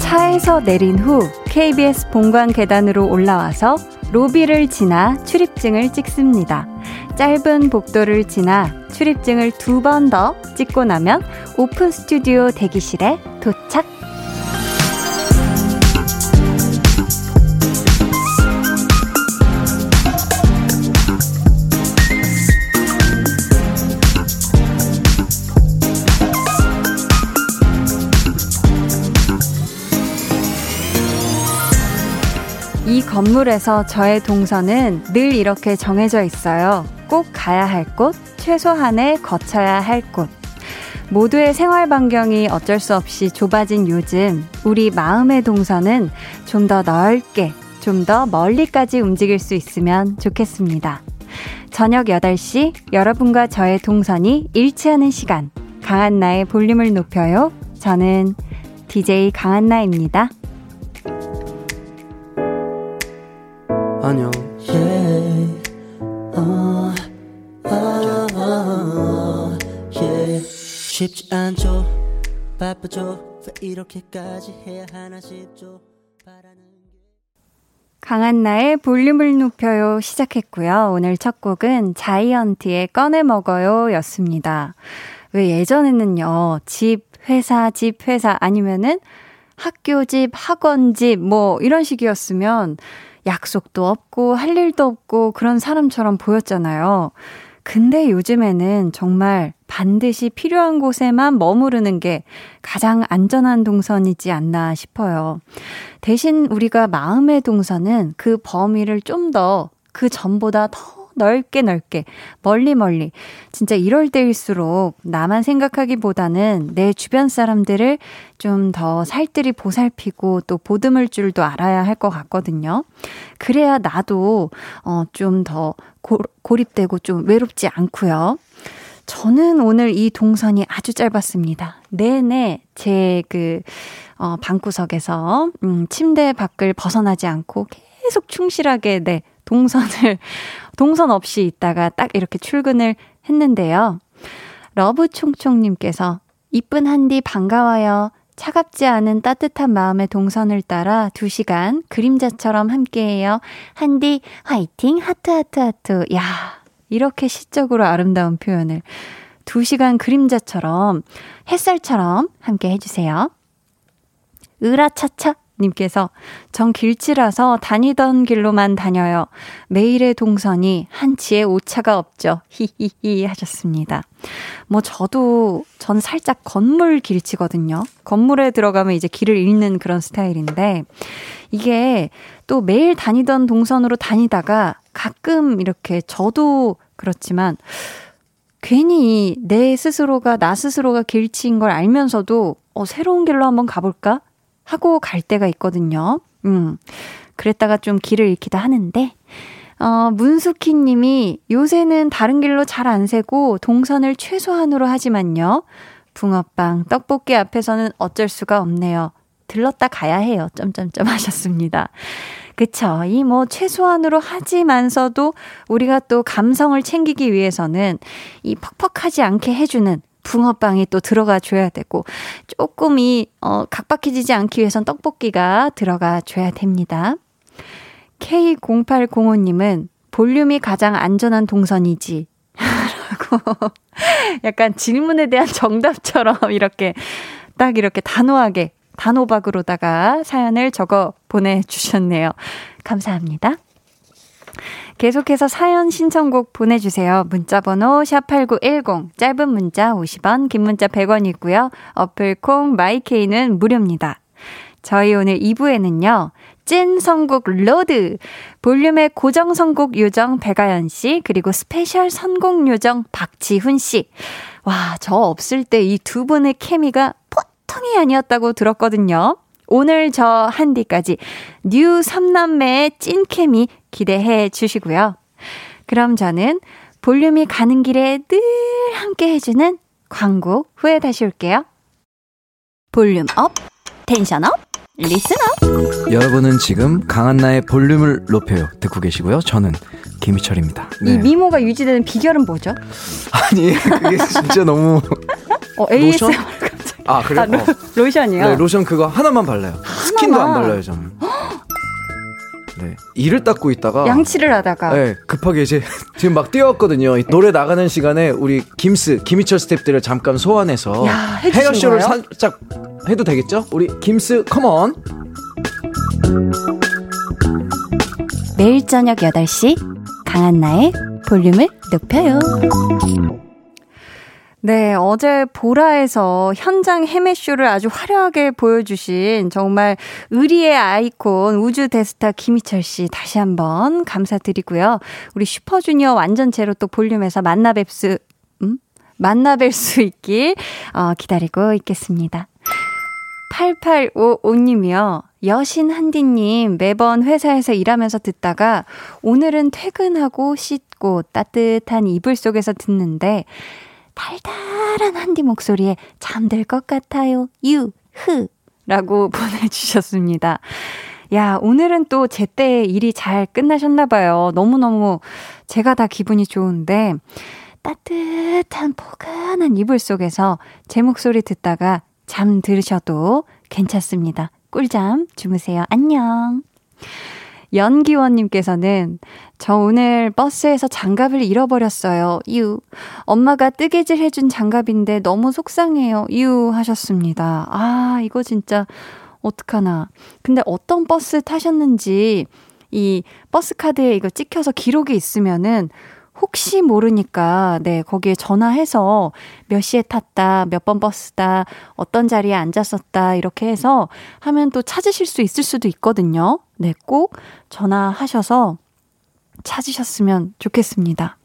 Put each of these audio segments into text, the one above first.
차에서 내린 후 KBS 본관 계단으로 올라와서 로비를 지나 출입증을 찍습니다. 짧은 복도를 지나 출입증을 두 번 더 찍고 나면 오픈 스튜디오 대기실에 도착. 건물에서 저의 동선은 늘 이렇게 정해져 있어요. 꼭 가야 할 곳, 최소한의 거쳐야 할 곳. 모두의 생활 반경이 어쩔 수 없이 좁아진 요즘, 우리 마음의 동선은 좀 더 넓게, 좀 더 멀리까지 움직일 수 있으면 좋겠습니다. 저녁 8시, 여러분과 저의 동선이 일치하는 시간. 강한나의 볼륨을 높여요. 저는 DJ 강한나입니다. 안녕. Yeah. 어, 어, 어, yeah. 쉽지 않죠. 바쁘죠. 왜 이렇게까지 해야 하나 싶죠. 바라는 강한 나의 볼륨을 높여요 시작했고요. 오늘 첫 곡은 자이언티의 꺼내 먹어요 였습니다. 왜 예전에는요, 집, 회사, 집, 회사 아니면은 학교 집, 학원 집, 뭐 이런 식이었으면 약속도 없고 할 일도 없고 그런 사람처럼 보였잖아요. 근데 요즘에는 정말 반드시 필요한 곳에만 머무르는 게 가장 안전한 동선이지 않나 싶어요. 대신 우리가 마음의 동선은 그 범위를 좀 더 그 전보다 더 넓게 넓게 멀리 멀리 진짜 이럴 때일수록 나만 생각하기보다는 내 주변 사람들을 좀 더 살뜰히 보살피고 또 보듬을 줄도 알아야 할 것 같거든요. 그래야 나도 어 좀 더 고립되고 좀 외롭지 않고요. 저는 오늘 이 동선이 아주 짧았습니다. 내내 제 그, 어, 방구석에서, 음, 침대 밖을 벗어나지 않고 계속 충실하게, 네, 동선을, 동선 없이 있다가 딱 이렇게 출근을 했는데요. 러브총총님께서 이쁜 한디 반가워요. 차갑지 않은 따뜻한 마음의 동선을 따라 2시간 그림자처럼 함께해요. 한디 화이팅 하트 하트 하트. 야 이렇게 시적으로 아름다운 표현을 2시간 그림자처럼 햇살처럼 함께 해 주세요. 으라차차 님께서 전 길치라서 다니던 길로만 다녀요. 매일의 동선이 한치의 오차가 없죠. 히히히 하셨습니다. 뭐 저도 전 살짝 건물 길치거든요. 건물에 들어가면 이제 길을 잃는 그런 스타일인데 이게 또 매일 다니던 동선으로 다니다가 가끔 이렇게 저도 그렇지만 괜히 내 스스로가 나 스스로가 길치인 걸 알면서도 어 새로운 길로 한번 가볼까? 하고 갈 때가 있거든요. 음. 그랬다가 좀 길을 잃기도 하는데, 어, 문수키 님이 요새는 다른 길로 잘 안 세고 동선을 최소한으로 하지만요. 붕어빵, 떡볶이 앞에서는 어쩔 수가 없네요. 들렀다 가야 해요. 점점점 하셨습니다. 그쵸. 이 뭐 최소한으로 하지만서도 우리가 또 감성을 챙기기 위해서는 이 퍽퍽하지 않게 해주는 붕어빵이 또 들어가 줘야 되고 조금 이 어, 각박해지지 않기 위해선 떡볶이가 들어가 줘야 됩니다. K0805님은 볼륨이 가장 안전한 동선이지. 라고 약간 질문에 대한 정답처럼 이렇게 딱 이렇게 단호하게 단호박으로다가 사연을 적어 보내주셨네요. 감사합니다. 계속해서 사연 신청곡 보내주세요. 문자번호 샵8910, 짧은 문자 50원, 긴 문자 100원이고요. 어플콩 마이케이는 무료입니다. 저희 오늘 2부에는요. 찐 선곡 로드, 볼륨의 고정 선곡 요정 배가연 씨, 그리고 스페셜 선곡 요정 박지훈 씨. 와, 저 없을 때 이 두 분의 케미가 보통이 아니었다고 들었거든요. 오늘 저 한디까지 뉴 삼남매의 찐케미 기대해 주시고요. 그럼 저는 볼륨이 가는 길에 늘 함께 해주는 광고 후에 다시 올게요. 볼륨 up, 텐션 up, listener 여러분은 지금 강한나의 볼륨을 높여요 듣고 계시고요 저는 김희철입니다 네. 이 미모가 유지되는 비결은 뭐죠? 아니 그게 진짜 너무 어, ASMR 아 그래요? 아, 로, 어. 로션이요? 네 로션 그거 하나만 발라요 하나만. 스킨도 안 발라요 저는 네. 이를 닦고 있다가 양치를 하다가 네, 급하게 이제 지금 막 뛰어왔거든요. 노래 나가는 시간에 우리 김스 김희철 스탭들을 잠깐 소환해서 야, 헤어쇼를 살짝 해도 되겠죠? 우리 김스 컴온. 매일 저녁 8시 강한나의 볼륨을 높여요. 네, 어제 보라에서 현장 헤매쇼를 아주 화려하게 보여주신 정말 의리의 아이콘 우주 대스타 김희철 씨 다시 한번 감사드리고요. 우리 슈퍼주니어 완전체로 또 볼륨에서 만나 뵙수, 음? 만나 뵐 수 있길 어, 기다리고 있겠습니다. 8855님이요. 여신 한디님 매번 회사에서 일하면서 듣다가 오늘은 퇴근하고 씻고 따뜻한 이불 속에서 듣는데 달달한 한디 목소리에 잠들 것 같아요. 유, 흐. 라고 보내주셨습니다. 야, 오늘은 또 제때 일이 잘 끝나셨나봐요. 너무너무 제가 다 기분이 좋은데, 따뜻한 포근한 이불 속에서 제 목소리 듣다가 잠 들으셔도 괜찮습니다. 꿀잠 주무세요. 안녕. 연기원님께서는 저 오늘 버스에서 장갑을 잃어버렸어요. 유. 엄마가 뜨개질 해준 장갑인데 너무 속상해요. 유. 하셨습니다. 아, 이거 진짜 어떡하나. 근데 어떤 버스 타셨는지 이 버스 카드에 이거 찍혀서 기록이 있으면은 혹시 모르니까, 네, 거기에 전화해서 몇 시에 탔다, 몇 번 버스다, 어떤 자리에 앉았었다, 이렇게 해서 하면 또 찾으실 수 있을 수도 있거든요. 네, 꼭 전화하셔서 찾으셨으면 좋겠습니다.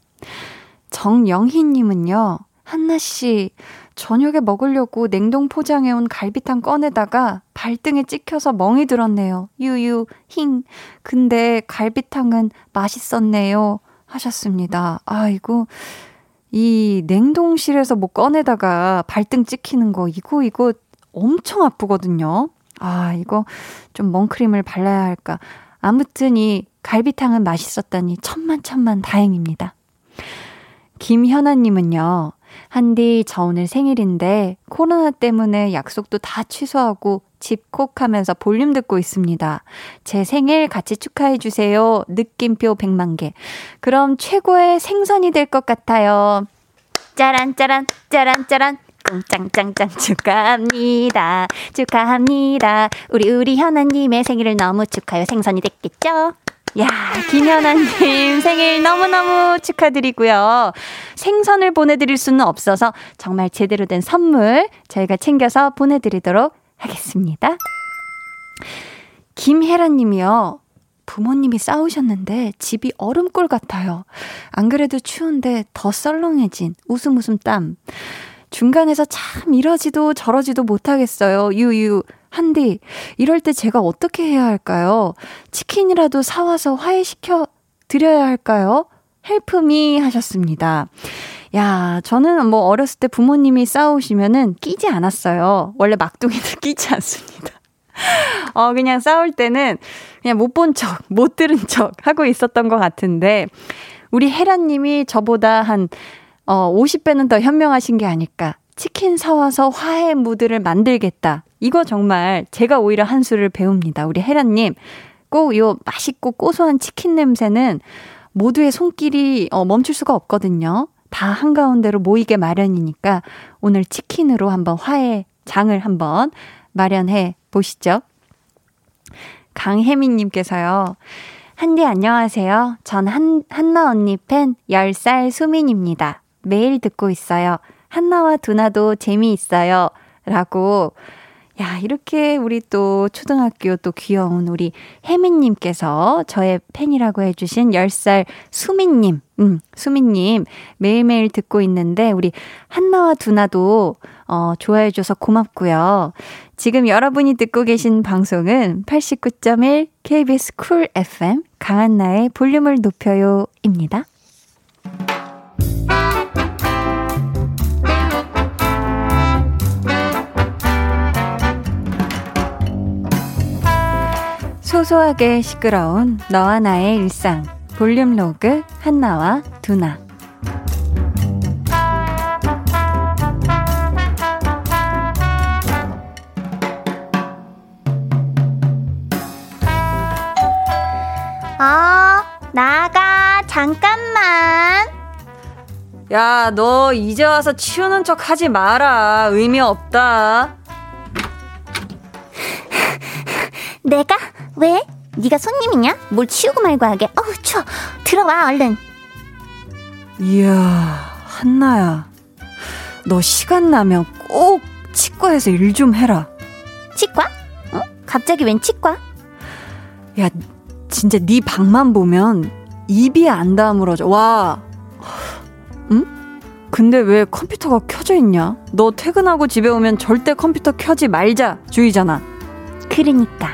정영희님은요, 한나씨, 저녁에 먹으려고 냉동 포장해온 갈비탕 꺼내다가 발등에 찍혀서 멍이 들었네요. 유유, 힝. 근데 갈비탕은 맛있었네요. 하셨습니다. 아이고, 이 냉동실에서 뭐 꺼내다가 발등 찍히는 거, 이거, 이거 엄청 아프거든요. 아, 이거 좀 멍크림을 발라야 할까. 아무튼 이 갈비탕은 맛있었다니 천만 천만 다행입니다. 김현아님은요, 한디, 저 오늘 생일인데 코로나 때문에 약속도 다 취소하고 집콕 하면서 볼륨 듣고 있습니다. 제 생일 같이 축하해주세요. 느낌표 100만 개. 그럼 최고의 생선이 될 것 같아요. 짜란, 짜란, 짜란, 짜란. 짱짱짱 축하합니다. 축하합니다. 우리 우리 현아님의 생일을 너무 축하요. 생선이 됐겠죠? 야, 김현아님 생일 너무너무 축하드리고요. 생선을 보내드릴 수는 없어서 정말 제대로 된 선물 저희가 챙겨서 보내드리도록 하겠습니다. 김혜란 님이요. 부모님이 싸우셨는데 집이 얼음골 같아요. 안 그래도 추운데 더 썰렁해진 웃음 웃음 땀. 중간에서 참 이러지도 저러지도 못하겠어요. 유유. 한디, 이럴 때 제가 어떻게 해야 할까요? 치킨이라도 사와서 화해시켜 드려야 할까요? 헬프미 하셨습니다. 야, 저는 뭐 어렸을 때 부모님이 싸우시면은 끼지 않았어요. 원래 막둥이들 끼지 않습니다. 어, 그냥 싸울 때는 그냥 못 본 척, 못 들은 척 하고 있었던 것 같은데, 우리 혜란님이 저보다 한, 어, 50배는 더 현명하신 게 아닐까. 치킨 사와서 화해 무드를 만들겠다. 이거 정말 제가 오히려 한 수를 배웁니다. 우리 혜란님. 꼭 요 맛있고 고소한 치킨 냄새는 모두의 손길이 어, 멈출 수가 없거든요. 다 한가운데로 모이게 마련이니까 오늘 치킨으로 한번 화해 장을 한번 마련해 보시죠. 강혜민님께서요. 한디 안녕하세요. 전 한, 한나 언니 팬 10살 수민입니다. 매일 듣고 있어요. 한나와 두나도 재미있어요. 라고 야, 이렇게 우리 또 초등학교 또 귀여운 우리 혜민님께서 저의 팬이라고 해주신 10살 수민님, 음, 수민님 매일매일 듣고 있는데 우리 한나와 두나도 어, 좋아해줘서 고맙고요. 지금 여러분이 듣고 계신 방송은 89.1 KBS 쿨 FM 강한나의 볼륨을 높여요입니다. 소소하게 시끄러운 너와 나의 일상 볼륨 로그 한나와 두나 어, 나가, 잠깐만. 야, 너 이제 와서 치우는 척 하지 마라. 의미 없다. 내가? 왜? 네가 손님이냐? 뭘 치우고 말고 하게. 어우, 추워. 들어와, 얼른. 이야, 한나야. 너 시간 나면 꼭 치과에서 일 좀 해라. 치과? 어? 갑자기 웬 치과? 야, 진짜 네 방만 보면 입이 안 다물어져. 와. 응? 근데 왜 컴퓨터가 켜져 있냐? 너 퇴근하고 집에 오면 절대 컴퓨터 켜지 말자 주의잖아. 그러니까.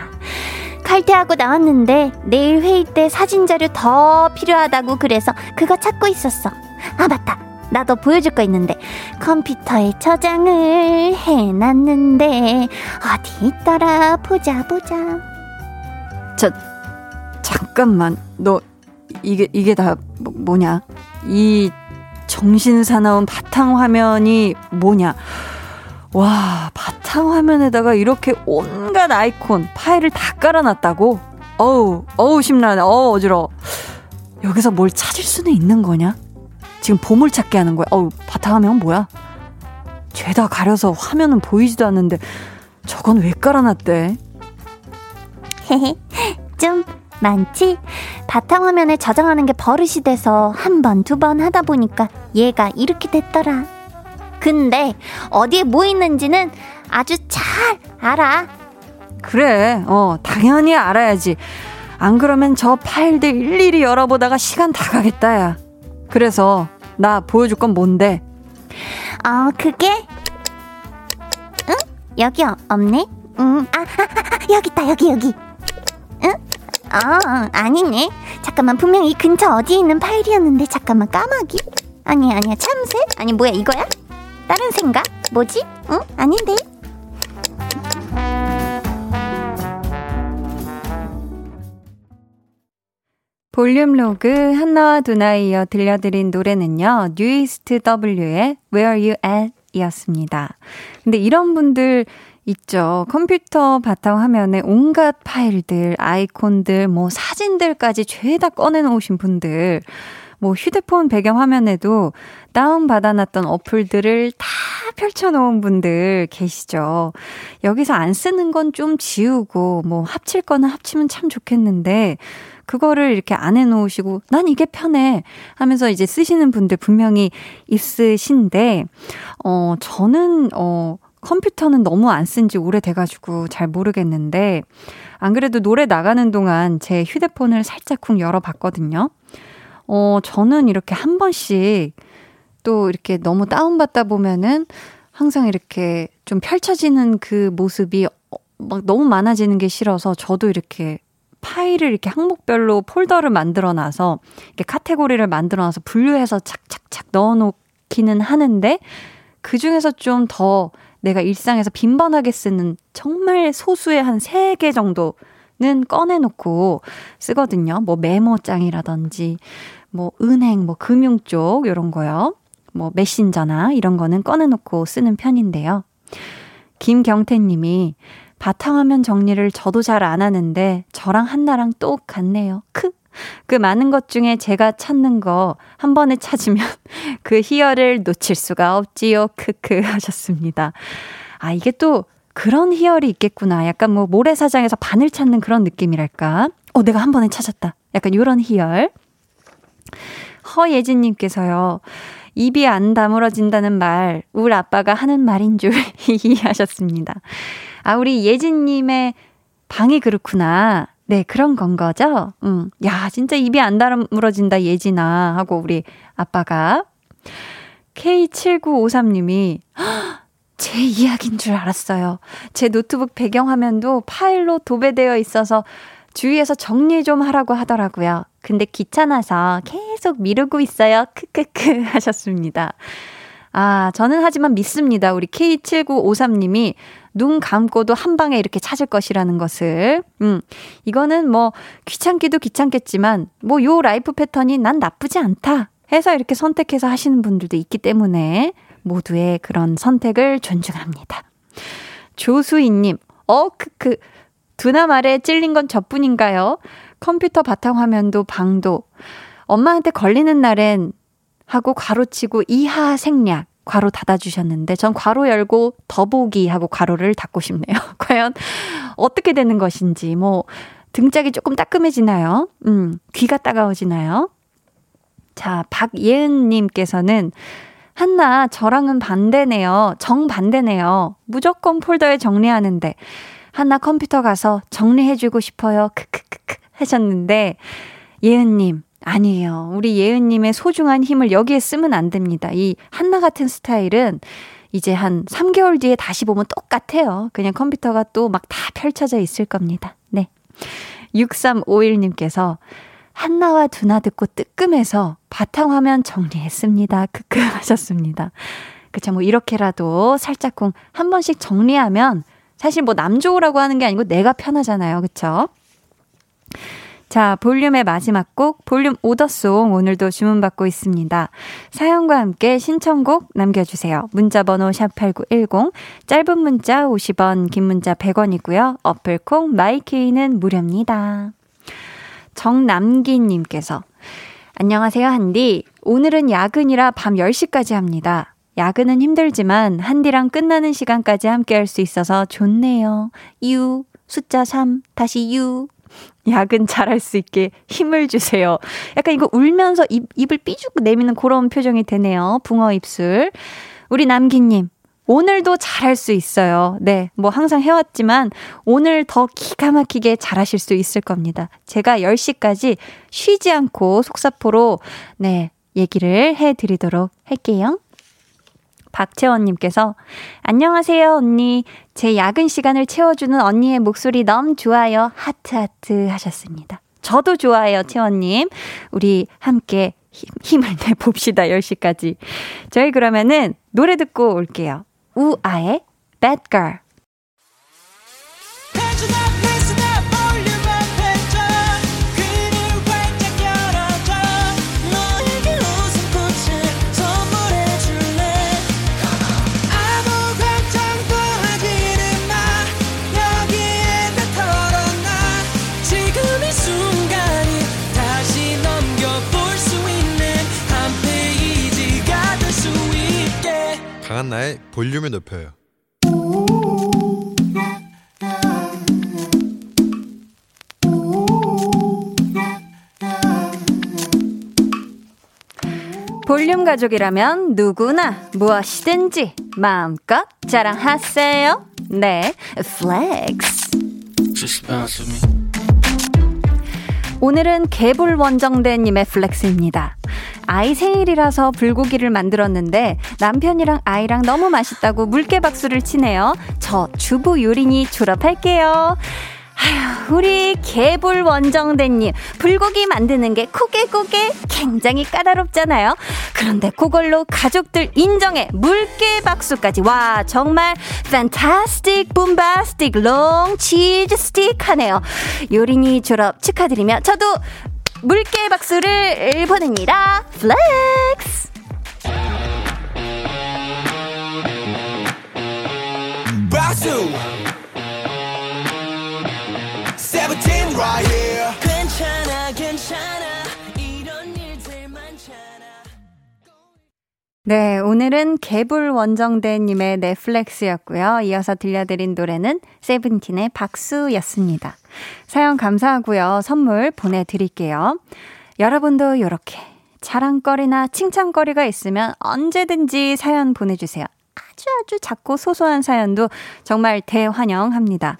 칼퇴하고 나왔는데 내일 회의 때 사진 자료 더 필요하다고 그래서 그거 찾고 있었어. 아, 맞다. 나도 보여줄 거 있는데. 컴퓨터에 저장을 해놨는데. 어디 있더라? 보자 보자. 저 잠깐만. 너 이게 이게 다 뭐, 냐이 정신 사나운 바탕 화면이 뭐냐 와 바탕 화면에다가 이렇게 온갖 아이콘 파일을 다 깔아놨다고 어우 어우 심란해 어우 어지러 여기서 뭘 찾을 수는 있는 거냐 지금 보물 찾기 하는 거야. 어우, 바탕화면 뭐야? 죄다 가려서 화면은 보이지도 않는데 저건 왜 깔아놨대? 좀 많지? 바탕화면에 저장하는 게 버릇이 돼서 한 번, 두 번 하다 보니까 얘가 이렇게 됐더라. 근데 어디에 뭐 있는지는 아주 잘 알아. 그래, 어, 당연히 알아야지. 안 그러면 저 파일들 일일이 열어보다가 시간 다 가겠다, 야. 그래서 나 보여줄 건 뭔데? 어, 그게? 응? 여기 없네? 음, 아, 아, 아, 여기 있다, 여기, 여기. 응? 어, 아니네. 잠깐만, 분명히 근처 어디에 있는 파일이었는데, 잠깐만, 까마귀? 아니, 아니야, 참새? 아니, 뭐야, 이거야? 다른 생각? 뭐지? 응? 아닌데? 볼륨 로그 한나와 두나에 이어 들려드린 노래는요. 뉴이스트 W의 Where You At 이었습니다. 근데 이런 분들 있죠. 컴퓨터 바탕 화면에 온갖 파일들, 아이콘들, 뭐 사진들까지 죄다 꺼내놓으신 분들. 뭐 휴대폰 배경 화면에도 다운받아놨던 어플들을 다 펼쳐놓은 분들 계시죠. 여기서 안 쓰는 건 좀 지우고, 뭐 합칠 거는 합치면 참 좋겠는데, 그거를 이렇게 안 해놓으시고, 난 이게 편해. 하면서 이제 쓰시는 분들 분명히 있으신데, 어, 저는, 어, 컴퓨터는 너무 안 쓴 지 오래돼가지고 잘 모르겠는데, 안 그래도 노래 나가는 동안 제 휴대폰을 살짝 쿵 열어봤거든요. 어, 저는 이렇게 한 번씩 또 이렇게 너무 다운받다 보면은 항상 이렇게 좀 펼쳐지는 그 모습이 막 너무 많아지는 게 싫어서 저도 이렇게 파일을 이렇게 항목별로 폴더를 만들어 놔서 이렇게 카테고리를 만들어 놔서 분류해서 착착착 넣어 놓기는 하는데 그 중에서 좀 더 내가 일상에서 빈번하게 쓰는 정말 소수의 한 세 개 정도는 꺼내놓고 쓰거든요. 뭐 메모장이라든지, 뭐 은행, 뭐 금융 쪽, 요런 거요. 뭐 메신저나 이런 거는 꺼내놓고 쓰는 편인데요. 김경태 님이 바탕화면 정리를 저도 잘 안 하는데 저랑 한나랑 똑같네요. 크. 그 많은 것 중에 제가 찾는 거 한 번에 찾으면 그 희열을 놓칠 수가 없지요. 크크 하셨습니다. 아, 이게 또 그런 희열이 있겠구나. 약간 뭐 모래사장에서 바늘 찾는 그런 느낌이랄까. 어, 내가 한 번에 찾았다. 약간 요런 희열. 허예진님께서요. 입이 안 다물어진다는 말, 우리 아빠가 하는 말인 줄 이해하셨습니다. 아, 우리 예진님의 방이 그렇구나. 네, 그런 건 거죠? 응. 야, 진짜 입이 안 다물어진다, 예진아. 하고 우리 아빠가. K7953님이, 제 이야기인 줄 알았어요. 제 노트북 배경화면도 파일로 도배되어 있어서 주위에서 정리 좀 하라고 하더라고요. 근데 귀찮아서 계속 미루고 있어요. 크크크 하셨습니다. 아, 저는 하지만 믿습니다. 우리 K7953님이 눈 감고도 한 방에 이렇게 찾을 것이라는 것을. 음, 이거는 뭐 귀찮기도 귀찮겠지만 뭐 요 life 패턴이 난 나쁘지 않다 해서 이렇게 선택해서 하시는 분들도 있기 때문에 모두의 그런 선택을 존중합니다. 조수희님, 어, 크크. 두나 말에 찔린 건 저뿐인가요? 컴퓨터 바탕화면도 방도. 엄마한테 걸리는 날엔 하고 괄호치고 이하 생략. 괄호 닫아주셨는데 전 괄호 열고 더보기 하고 괄호를 닫고 싶네요. 과연 어떻게 되는 것인지 뭐 등짝이 조금 따끔해지나요? 음, 귀가 따가워지나요? 자, 박예은님께서는 한나 저랑은 반대네요. 정 반대네요. 무조건 폴더에 정리하는데 한나 컴퓨터 가서 정리해주고 싶어요. 크크크크 하셨는데 예은님 아니에요. 우리 예은님의 소중한 힘을 여기에 쓰면 안 됩니다. 이 한나 같은 스타일은 이제 한 3개월 뒤에 다시 보면 똑같아요. 그냥 컴퓨터가 또 막 다 펼쳐져 있을 겁니다. 네. 6351님께서 한나와 두나 듣고 뜨끔해서 바탕화면 정리했습니다. 크크 하셨습니다. 그쵸. 뭐 이렇게라도 살짝쿵 한 번씩 정리하면 사실 뭐남 좋으라고 하는 게 아니고 내가 편하잖아요. 그쵸? 자, 볼륨의 마지막 곡, 볼륨 오더송 오늘도 주문받고 있습니다. 사연과 함께 신청곡 남겨주세요. 문자번호 샵8910, 짧은 문자 50원, 긴 문자 100원이고요. 어플콩, 마이케이는 무료입니다. 정남기님께서, 안녕하세요, 한디. 오늘은 야근이라 밤 10시까지 합니다. 야근은 힘들지만 한디랑 끝나는 시간까지 함께 할 수 있어서 좋네요. 유, 숫자 3, 다시 유. 야근 잘할 수 있게 힘을 주세요. 약간 이거 울면서 입, 입을 삐죽 내미는 그런 표정이 되네요. 붕어 입술. 우리 남기님, 오늘도 잘할 수 있어요. 네, 뭐 항상 해왔지만 오늘 더 기가 막히게 잘하실 수 있을 겁니다. 제가 10시까지 쉬지 않고 속사포로 네, 얘기를 해드리도록 할게요. 박채원님께서 안녕하세요 언니. 제 야근 시간을 채워주는 언니의 목소리 너무 좋아요. 하트 하트 하셨습니다. 저도 좋아요 채원님. 우리 함께 힘, 을 내 봅시다 10시까지. 저희 그러면은 노래 듣고 올게요. 우아의 Bad Girl 강한나의 볼륨을 높여요. 볼륨 가족이라면 누구나 무엇이든지 마음껏 자랑하세요. 네, 플렉스. 오늘은 개불 원정대님의 플렉스입니다. 아이 생일이라서 불고기를 만들었는데 남편이랑 아이랑 너무 맛있다고 물개 박수를 치네요. 저 주부 요리니 졸업할게요. 아휴, 우리 개불 원정대님, 불고기 만드는 게 쿠게쿠게 굉장히 까다롭잖아요. 그런데 그걸로 가족들 인정해 물개 박수까지. 와, 정말 fantastic, bombastic, long cheese stick 하네요. 요린이 졸업 축하드리며 저도 물개 박수를 보냅니다. Flex! 박수! 괜찮 네, 오늘은 개불 원정대님의 네 flex였고요. 이어서 들려드린 노래는 세븐틴의 박수였습니다. 사연 감사하고요. 선물 보내드릴게요. 여러분도 이렇게 자랑거리나 칭찬거리가 있으면 언제든지 사연 보내주세요. 아주 아주 작고 소소한 사연도 정말 대환영합니다.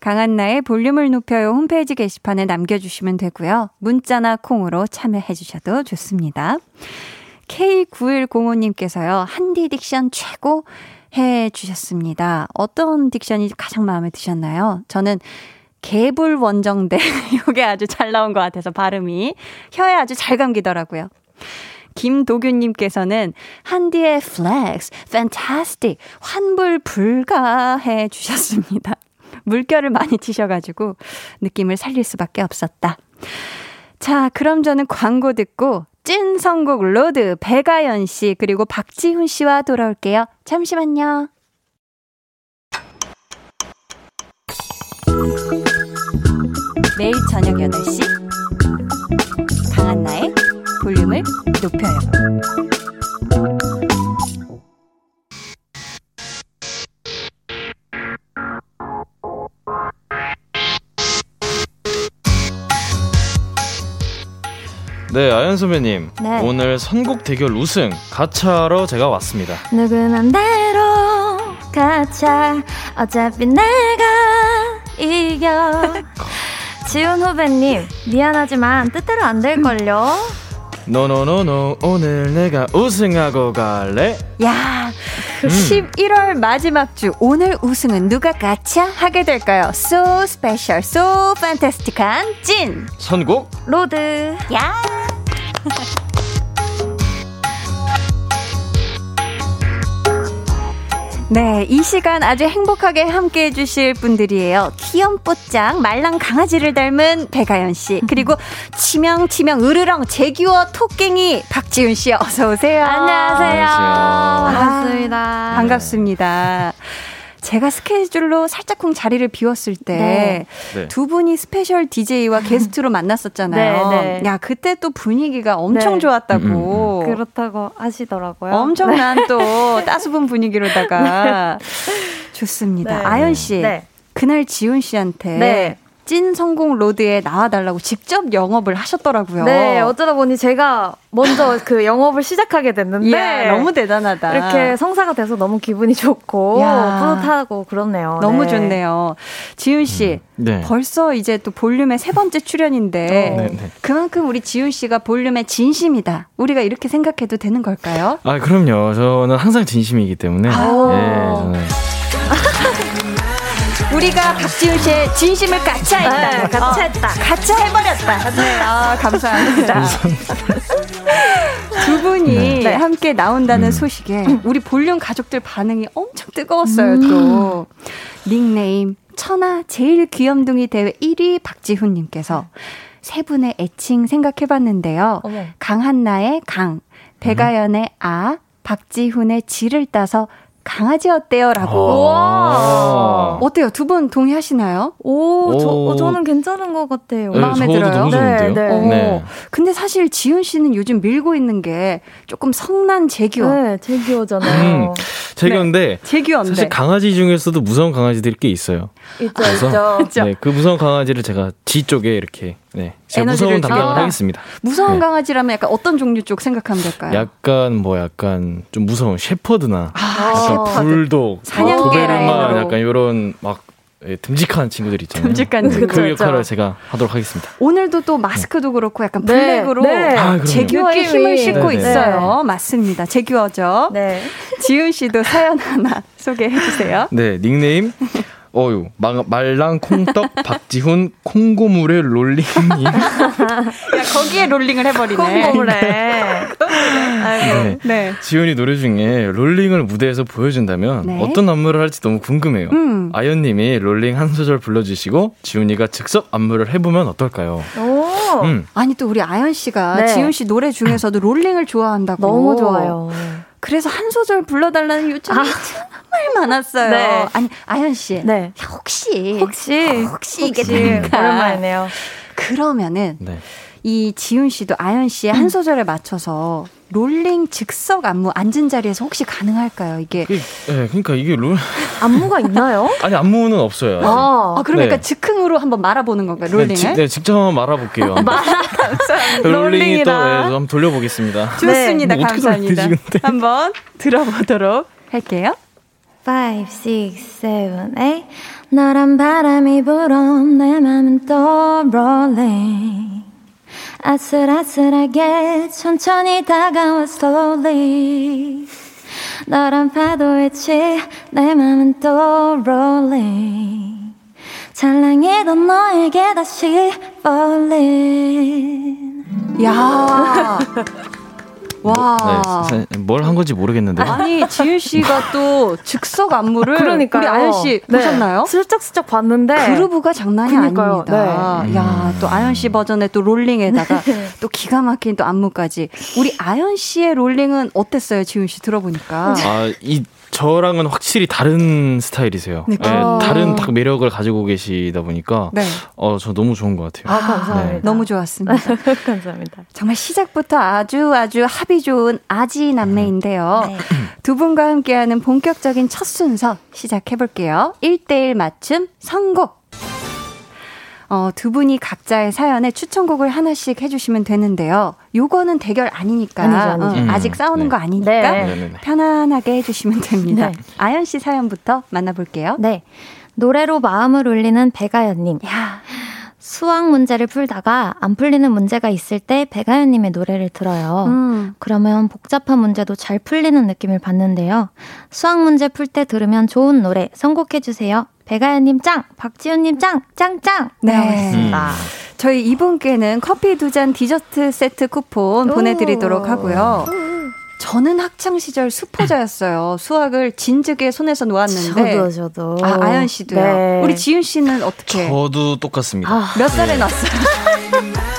강한나의 볼륨을 높여요 홈페이지 게시판에 남겨주시면 되고요. 문자나 콩으로 참여해주셔도 좋습니다. K9105님께서요, 한디 딕션 최고 해 주셨습니다. 어떤 딕션이 가장 마음에 드셨나요? 저는 개불 원정대. 요게 아주 잘 나온 것 같아서 발음이 혀에 아주 잘 감기더라고요. 김도균님께서는 한디의 flex, fantastic, 환불 불가해 주셨습니다. 물결을 많이 치셔가지고 느낌을 살릴 수밖에 없었다. 자, 그럼 저는 광고 듣고 찐 선곡 로드 배가연 씨 그리고 박지훈 씨와 돌아올게요. 잠시만요. 매일 저녁 8시 강한나의 볼륨을 높여요. 네, 아연 선배님. 네. 오늘 선곡 대결 우승 가차로 제가 왔습니다. 누구는 대로 가자 어차피 내가 이겨 지훈 후배님 미안하지만 뜻대로 안 될걸요 No no no no 오늘 내가 우승하고 갈래? 야, 11월 마지막 주 오늘 우승은 누가 차지하게 될까요? So special, so fantastic한 찐 선곡 로드 야. 네, 이 시간 아주 행복하게 함께 해주실 분들이에요. 귀염뽀짱, 말랑 강아지를 닮은 백아연 씨, 그리고 치명, 치명, 으르렁, 재규어, 토깽이, 박지훈 씨, 어서 오세요. 안녕하세요 안녕하세요. 반갑습니다 반갑습니다. 제가 스케줄로 살짝쿵 자리를 비웠을 때두 네. 분이 special DJ와 게스트로 만났었잖아요. 네, 네. 야, 그때 또 분위기가 엄청 네. 좋았다고. 그렇다고 하시더라고요 엄청난 또 따스분 분위기로다가 좋습니다. 네. 아연 씨, 네. 그날 지훈 씨한테 네. 찐 성공 로드에 나와달라고 직접 영업을 하셨더라고요. 네 어쩌다 보니 제가 먼저 그 영업을 시작하게 됐는데 이야, 너무 대단하다. 이렇게 성사가 돼서 너무 기분이 좋고 야. 뿌듯하고 그렇네요 너무 네. 좋네요. 지훈 씨, 네. 벌써 이제 또 볼륨의 세 번째 출연인데 네, 네. 그만큼 우리 지훈 씨가 볼륨의 진심이다. 우리가 이렇게 생각해도 되는 걸까요? 아, 그럼요. 저는 항상 진심이기 때문에. 아. 예, 저는 우리가 박지훈 씨의 진심을 가차했다. 네, 가차했다. 어, 가차해버렸다. 네, 아, 감사합니다. 두 분이 네. 함께 나온다는 음. 소식에 우리 볼륨 가족들 반응이 엄청 뜨거웠어요, 또. 닉네임 천하 제일 귀염둥이 대회 1위 박지훈님께서 세 분의 애칭 생각해봤는데요. 어머. 강한나의 강, 배가연의 아, 박지훈의 지를 따서 강아지 어때요?라고. 아. 어때요? 두 분 동의하시나요? 오, 저, 오. 어, 저는 괜찮은 것 같아요. 네, 마음에 저도 들어요? 너무 좋은데요. 네, 네. 어. 네. 근데 사실 지훈 씨는 요즘 밀고 있는 게 조금 성난 재규어. 네, 제 기호잖아요. 음, 제가 근데 재규어인데. 사실 강아지 중에서도 무서운 강아지들이 꽤 있어요. 있죠, 그래서 있죠. 네, 그 무서운 강아지를 제가 지 쪽에 이렇게 네, 제가 에너지를 무서운 담당을 주겠다. 하겠습니다. 무서운 네. 강아지라면 약간 어떤 종류 쪽 생각하면 될까요? 약간 뭐 약간 좀 무서운 셰퍼드나 아, 셰퍼드. 불독, 사냥개 도베르만. 약간 이런 막 예, 듬직한 친구들 있잖아요. 듬직한 네. 그 역할을. 제가 하도록 하겠습니다. 오늘도 또 마스크도 그렇고 약간 네, 블랙으로 네. 아, 그럼요. 재규어의 느낌이. 힘을 싣고 네, 네. 있어요. 맞습니다. 재규어죠. 네. 지훈 씨도 사연 하나 소개해 주세요. 네, 닉네임 어유 말랑 콩떡 박지훈 콩고물의 rolling님. 야, 거기에 rolling을 해버리네. 콩고물에. 아이고. 네. 네. 지훈이 노래 중에 Rolling을 무대에서 보여준다면 네. 어떤 안무를 할지 너무 궁금해요. 음. 아연님이 Rolling 한 소절 불러주시고 지훈이가 즉석 안무를 해보면 어떨까요? 오. 음. 아니 또 우리 아연 씨가 네. 지훈 씨 노래 중에서도 Rolling을 좋아한다고. 너무 좋아요. 그래서 한 소절 불러달라는 요청이 정말 많았어요. 네. 아니 아연 씨, 네. 혹시 혹시 혹시 이게 될까? 오랜만이네요. 그러면은 네. 이 지훈 씨도 아연 씨의 한 소절에 맞춰서 Rolling 즉석 안무 앉은 자리에서 혹시 가능할까요? 이게 그, 네, 그러니까 이게 롤 안무가 있나요? 아니 안무는 없어요. 아, 아 그러니까 네. 즉흥으로 한번 말아보는 건가요? 네, Rolling을? 지- 네, 직접 한번 말아볼게요. Rolling이 또. 네, 한번 돌려보겠습니다. 좋습니다. 네. 뭐 감사합니다. 근데? 한번 들어보도록 할게요. 5, 6, 7, 8 너란 바람이 불어 내 맘은 또 rolling 아슬아슬하게 천천히 다가와 slowly 너란 파도에 치내 맘은 또 rolling. 찰랑이던 너에게 다시 falling. 야 와. 네, 뭘한 건지 모르겠는데. 아니, 지윤 씨가 또 즉석 안무를 그러니까요. 우리 아연 씨 네. 보셨나요? 슬쩍슬쩍 봤는데 그루브가 장난이 그러니까요. 아닙니다. 네. 야, 또 아연 씨 버전의 또 롤링에다가 또 기가 막힌 또 안무까지. 우리 아연 씨의 롤링은 어땠어요, 지훈 씨 들어보니까? 아, 이 저랑은 확실히 다른 스타일이세요. 네, 네, 그- 다른 딱 매력을 가지고 계시다 보니까 네. 어, 저 너무 좋은 것 같아요. 아, 감사합니다. 너무 좋았습니다. 감사합니다. 정말 시작부터 아주 아주 합이 좋은 아지 남매인데요. 네. 두 분과 함께하는 본격적인 첫 순서 시작해 볼게요. 1대1 맞춤 선곡. 어, 두 분이 각자의 사연에 추천곡을 하나씩 해주시면 되는데요. 요거는 대결 아니니까. 아니죠, 아니죠. 어, 음, 아직 싸우는 네. 거 아니니까. 네. 네네네. 편안하게 해주시면 됩니다. 네. 아연 씨 사연부터 만나볼게요. 네. 노래로 마음을 울리는 백아연님. 야, 수학 문제를 풀다가 안 풀리는 문제가 있을 때 백아연님의 노래를 들어요. 음, 그러면 복잡한 문제도 잘 풀리는 느낌을 받는데요. 수학 문제 풀 때 들으면 좋은 노래 선곡해주세요. 백아연님 짱! 박지훈님 짱! 짱짱! 네. 하겠습니다. 저희 이분께는 커피 두 잔 디저트 세트 쿠폰 오. 보내드리도록 하고요. 저는 학창 시절 수포자였어요. 수학을 진즉에 손에서 놓았는데. 저도 저도. 아, 아연 씨도요. 네. 우리 지훈 씨는 어떻게? 저도 똑같습니다. 아, 몇 살에 났어요?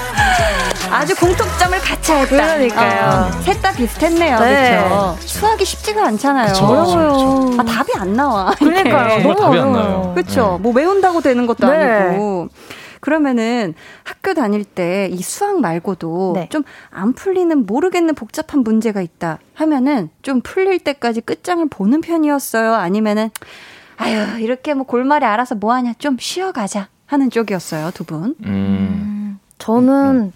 아주 공통점을 같이 했다. 그러니까요. 셋다 비슷했네요. 네. 그렇죠. 수학이 쉽지가 않잖아요. 그쵸, 어려워요. 아, 답이 안 나와. 그러니까요. 너무 답이 어려워요. 나요. 그렇죠. 뭐 외운다고 되는 것도 네. 아니고. 그러면은 학교 다닐 때 이 수학 말고도 네. 좀안 풀리는 모르겠는 복잡한 문제가 있다 하면은 좀 풀릴 때까지 끝장을 보는 편이었어요. 아니면은 아유 이렇게 뭐 골말이 알아서 뭐 하냐 좀 쉬어가자 하는 쪽이었어요 두 분. 음. 저는,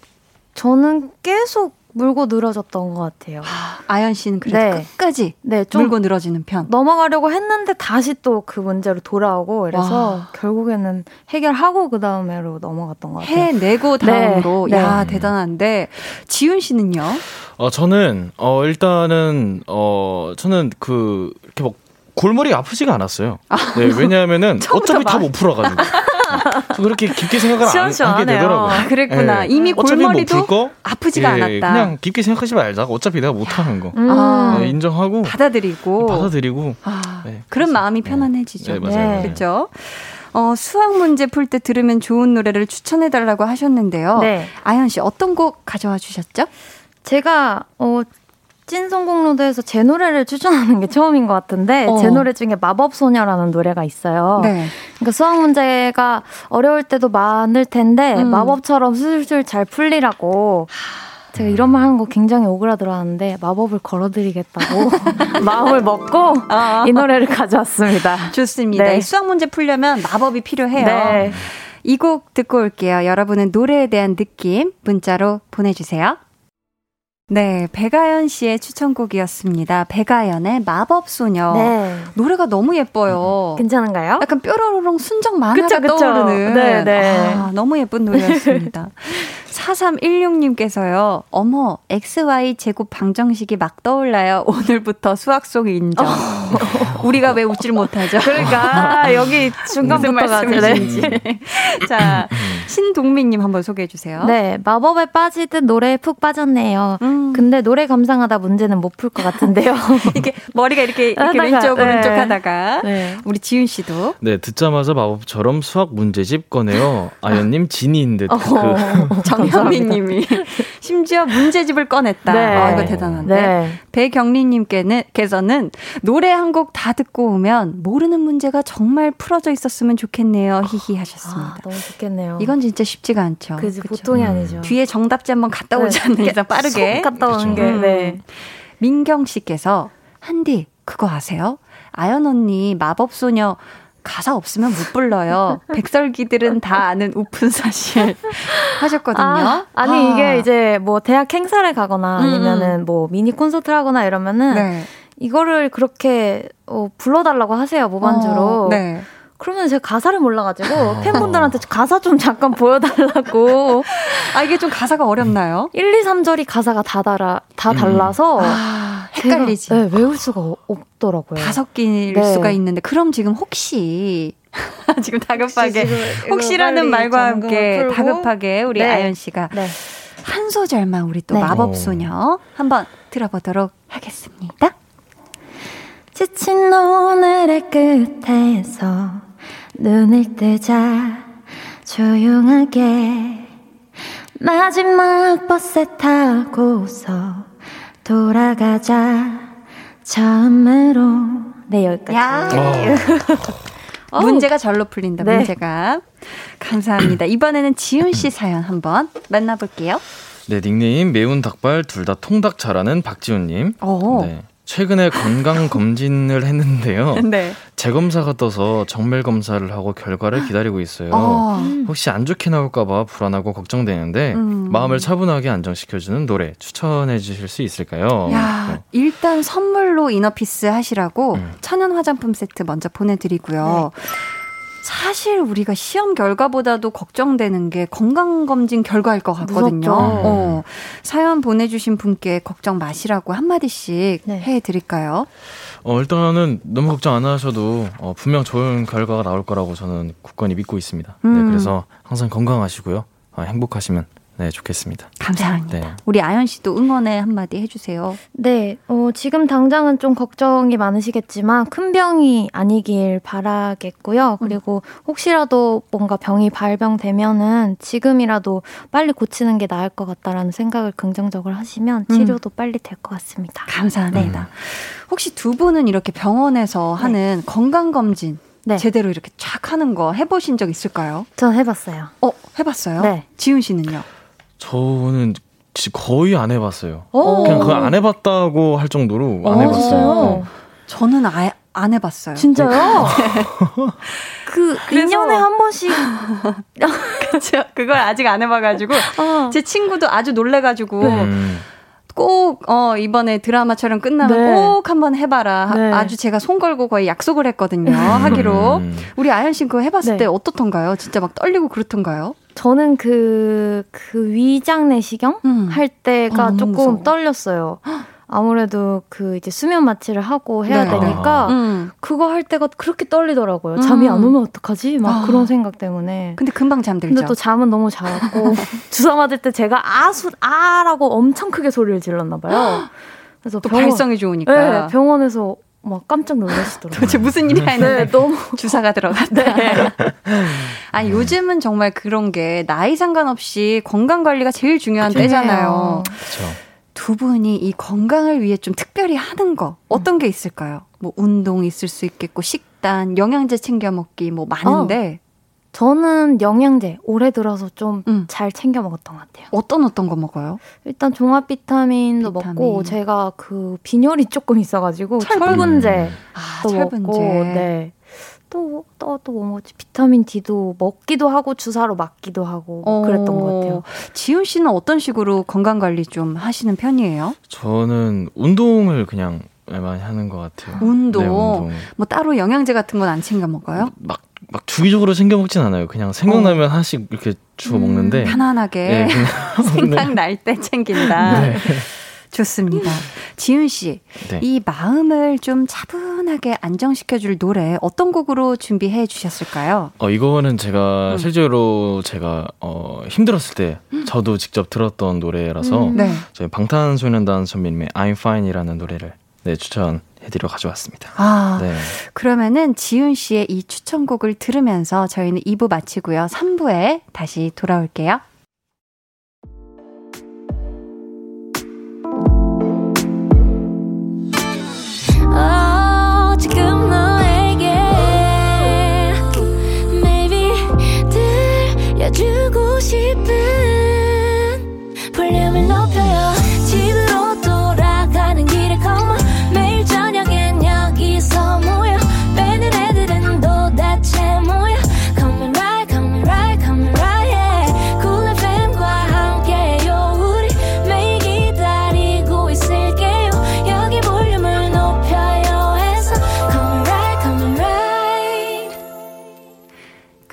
저는 계속 물고 늘어졌던 것 같아요. 아연 씨는 그래도 네. 끝까지 네, 좀 물고 늘어지는 편. 넘어가려고 했는데 다시 또 그 문제로 돌아오고 그래서 와. 결국에는 해결하고 그 다음에로 넘어갔던 것 같아요. 해내고 네. 다음으로 네. 야 대단한데 지윤 씨는요? 어, 저는, 어, 일단은, 어, 저는 그, 이렇게 막, 골머리 아프지가 않았어요. 네, 왜냐하면은 어차피 다 못 풀어가지고. 저 그렇게 깊게 생각을 안 하게. 되더라고요. 아, 그랬구나. 예. 이미 어차피 골머리도 못풀 거, 아프지가 예, 않았다. 그냥 깊게 생각하지 말자. 어차피 내가 못하는 거. 음. 아. 네, 인정하고 받아들이고 받아들이고. 아, 네, 그런 마음이 편안해지죠. 네, 맞아요. 네. 그렇죠. 어, 수학 문제 풀 때 들으면 좋은 노래를 추천해 달라고 하셨는데요. 네. 아연 씨 어떤 곡 가져와 주셨죠? 제가 어 찐성공로드에서 제 노래를 추천하는 게 처음인 것 같은데 어. 제 노래 중에 마법소녀라는 노래가 있어요. 네. 그러니까 수학 문제가 어려울 때도 많을 텐데 음. 마법처럼 술술 잘 풀리라고 제가 이런 말 하는 거 굉장히 오그라들었는데 마법을 걸어드리겠다고 마음을 먹고 아, 이 노래를 가져왔습니다. 좋습니다. 네. 이 수학 문제 풀려면 마법이 필요해요. 네. 이곡 듣고 올게요. 여러분은 노래에 대한 느낌 문자로 보내주세요. 네, 백아연 씨의 추천곡이었습니다. 백아연의 마법소녀. 네. 노래가 너무 예뻐요. 괜찮은가요? 약간 뾰로로롱 순정 만화가 그쵸, 그쵸. 떠오르는 네, 네. 아, 너무 예쁜 노래였습니다. 4316님께서요. 어머, XY 제곱 방정식이 막 떠올라요. 오늘부터 수학 속 인정. 우리가 왜 웃질 못하죠? 그러니까 아, 여기 무슨 중간부터가 말씀이신지. 자, 신동민님 한번 소개해 주세요. 네, 마법에 빠지듯 노래에 푹 빠졌네요. 음, 근데 노래 감상하다 문제는 못 풀 것 같은데요. 이렇게 머리가 이렇게, 이렇게 하다가, 왼쪽 네. 오른쪽 하다가 네. 우리 지윤 씨도 네, 듣자마자 마법처럼 수학 문제집 꺼내요. 아연님 진이인 듯. 어. 그, 정 현미님이 심지어 문제집을 꺼냈다. 네. 아, 이거 대단한데. 네. 배경리님께서는 노래 한 곡 다 듣고 오면 모르는 문제가 정말 풀어져 있었으면 좋겠네요. 히히 하셨습니다. 아, 너무 좋겠네요. 이건 진짜 쉽지가 않죠. 그지? 보통이 아니죠. 뒤에 정답지 한번 갔다 오지 네. 않는 이상 빠르게. 쏙 갔다 오는 게. 음. 네. 민경 씨께서 한디 그거 아세요? 아연 언니 마법소녀 가사 없으면 못 불러요. 백설기들은 다 아는 우픈 사실 하셨거든요. 아, 아니 아. 이게 이제 뭐 대학 행사를 가거나 음, 아니면은 뭐 미니 콘서트를 하거나 이러면은 네. 이거를 그렇게 어, 불러달라고 하세요 무반주로. 어, 네. 그러면 제가 가사를 몰라가지고 팬분들한테 가사 좀 잠깐 보여달라고. 아 이게 좀 가사가 어렵나요? 1, 2, 3절이 가사가 다 달아 다 음. 달라서 아, 제가, 헷갈리지. 네, 외울 수가 어- 없더라고요. 다섯 개일 네. 수가 있는데 그럼 지금 혹시 지금 다급하게 혹시 라는 빨리 말과 함께. 다급하게 우리 네. 아연 씨가 네. 한 소절만 우리 또 네. 마법 소녀 한번 들어보도록 하겠습니다. 지친 오늘의 끝에서 눈을 뜨자 조용하게 마지막 버스 타고서 돌아가자 처음으로 네 여기까지. 야. 문제가 절로 풀린다. 네. 문제가 감사합니다. 이번에는 지훈 씨 사연 한번 만나볼게요. 네 닉네임 매운 닭발 둘 다 통닭 잘하는 박지훈님. 네. 최근에 건강 검진을 했는데요. 네. 재검사가 떠서 정밀 검사를 하고 결과를 기다리고 있어요. 어. 혹시 안 좋게 나올까봐 불안하고 걱정되는데 음. 마음을 차분하게 안정시켜주는 노래 추천해 주실 수 있을까요? 야, 네. 일단 선물로 이너피스 하시라고 음. 천연 화장품 세트 먼저 보내드리고요. 네. 사실 우리가 시험 결과보다도 걱정되는 게 건강검진 결과일 것 같거든요. 어, 사연 보내주신 분께 걱정 마시라고 한마디씩 네. 해드릴까요? 어, 일단은 너무 걱정 안 하셔도 어, 분명 좋은 결과가 나올 거라고 저는 굳건히 믿고 있습니다. 네, 음. 네, 그래서 항상 건강하시고요. 어, 행복하시면 네, 좋겠습니다. 감사합니다. 네. 우리 아연 씨도 응원의 한마디 해주세요. 네, 어, 지금 당장은 좀 걱정이 많으시겠지만 큰 병이 아니길 바라겠고요. 음. 그리고 혹시라도 뭔가 병이 발병되면은 지금이라도 빨리 고치는 게 나을 것 같다라는 생각을 긍정적으로 하시면 음. 치료도 음. 빨리 될 것 같습니다. 감사합니다. 음. 혹시 두 분은 이렇게 병원에서 네. 하는 건강검진 네. 제대로 이렇게 쫙 하는 거 해보신 적 있을까요? 전 해봤어요. 어, 해봤어요? 네. 지훈 씨는요? 저는 거의 안 해봤어요. 오. 그냥 그거 안 해봤다고 할 정도로 안 해봤어요. 네. 저는 아예 안 해봤어요. 진짜요? 네. 그 그래서... 2년에 한 번씩. 그쵸. 그걸 아직 안 해봐가지고. 어. 제 친구도 아주 놀래가지고. 네. 음. 꼭, 어, 이번에 드라마 촬영 끝나면 네. 꼭 한번 해봐라. 네. 아주 제가 손 걸고 거의 약속을 했거든요. 하기로. 음. 우리 아연 씨 그거 해봤을 네. 때 어떻던가요? 진짜 막 떨리고 그렇던가요? 저는 그, 그 위장 내시경 음. 할 때가 어, 조금 무서워. 떨렸어요. 아무래도 그 이제 수면 마취를 하고 해야 네. 되니까 아. 음. 그거 할 때가 그렇게 떨리더라고요. 음. 잠이 안 오면 어떡하지? 막 아. 그런 생각 때문에. 근데 금방 잠들죠. 근데 또 잠은 너무 잘 왔고 주사 맞을 때 제가 아수 아라고 엄청 크게 소리를 질렀나 봐요. 그래서 또 병원, 발성이 좋으니까. 네, 병원에서 막 깜짝 놀라시더라고요. 도대체 무슨 일이 했는데 네, 너무 주사가 들어갔다. 네. 아 요즘은 정말 그런 게 나이 상관없이 건강 관리가 제일 중요한 때잖아요. 그렇죠. 두 분이 이 건강을 위해 좀 특별히 하는 거 어떤 게 있을까요? 뭐 운동 있을 수 있겠고 식단, 영양제 챙겨 먹기 뭐 많은데 어. 저는 영양제 올해 들어서 좀잘 음. 챙겨 먹었던 것 같아요. 어떤 어떤 거 먹어요? 일단 종합 비타민도 비타민. 먹고 제가 그 빈혈이 조금 있어가지고 철분제 아, 철분제. 먹고 네. 또, 또, 또 뭐 먹지? 비타민 D도 먹기도 하고 주사로 맞기도 하고 어, 그랬던 것 같아요. 지훈 씨는 어떤 식으로 건강 관리 좀 하시는 편이에요? 저는 운동을 그냥 많이 하는 것 같아요. 운동. 네, 운동. 뭐 따로 영양제 같은 건 안 챙겨 먹어요? 막, 막 주기적으로 챙겨 먹진 않아요. 그냥 생각나면 어. 하나씩 이렇게 주워 음, 먹는데. 편안하게. 네, 생각날 때 챙긴다. 네. 좋습니다. 지훈 씨, 네. 이 마음을 좀 차분하게 안정시켜줄 노래 어떤 곡으로 준비해 주셨을까요? 어 이거는 제가 음. 실제로 제가 어 힘들었을 때 저도 직접 들었던 노래라서 음. 네. 저희 방탄소년단 선배님의 I'm Fine이라는 노래를 네 추천 해드려 가져왔습니다. 아, 네. 그러면은 지훈 씨의 이 추천곡을 들으면서 저희는 2부 마치고요. 3부에 다시 돌아올게요.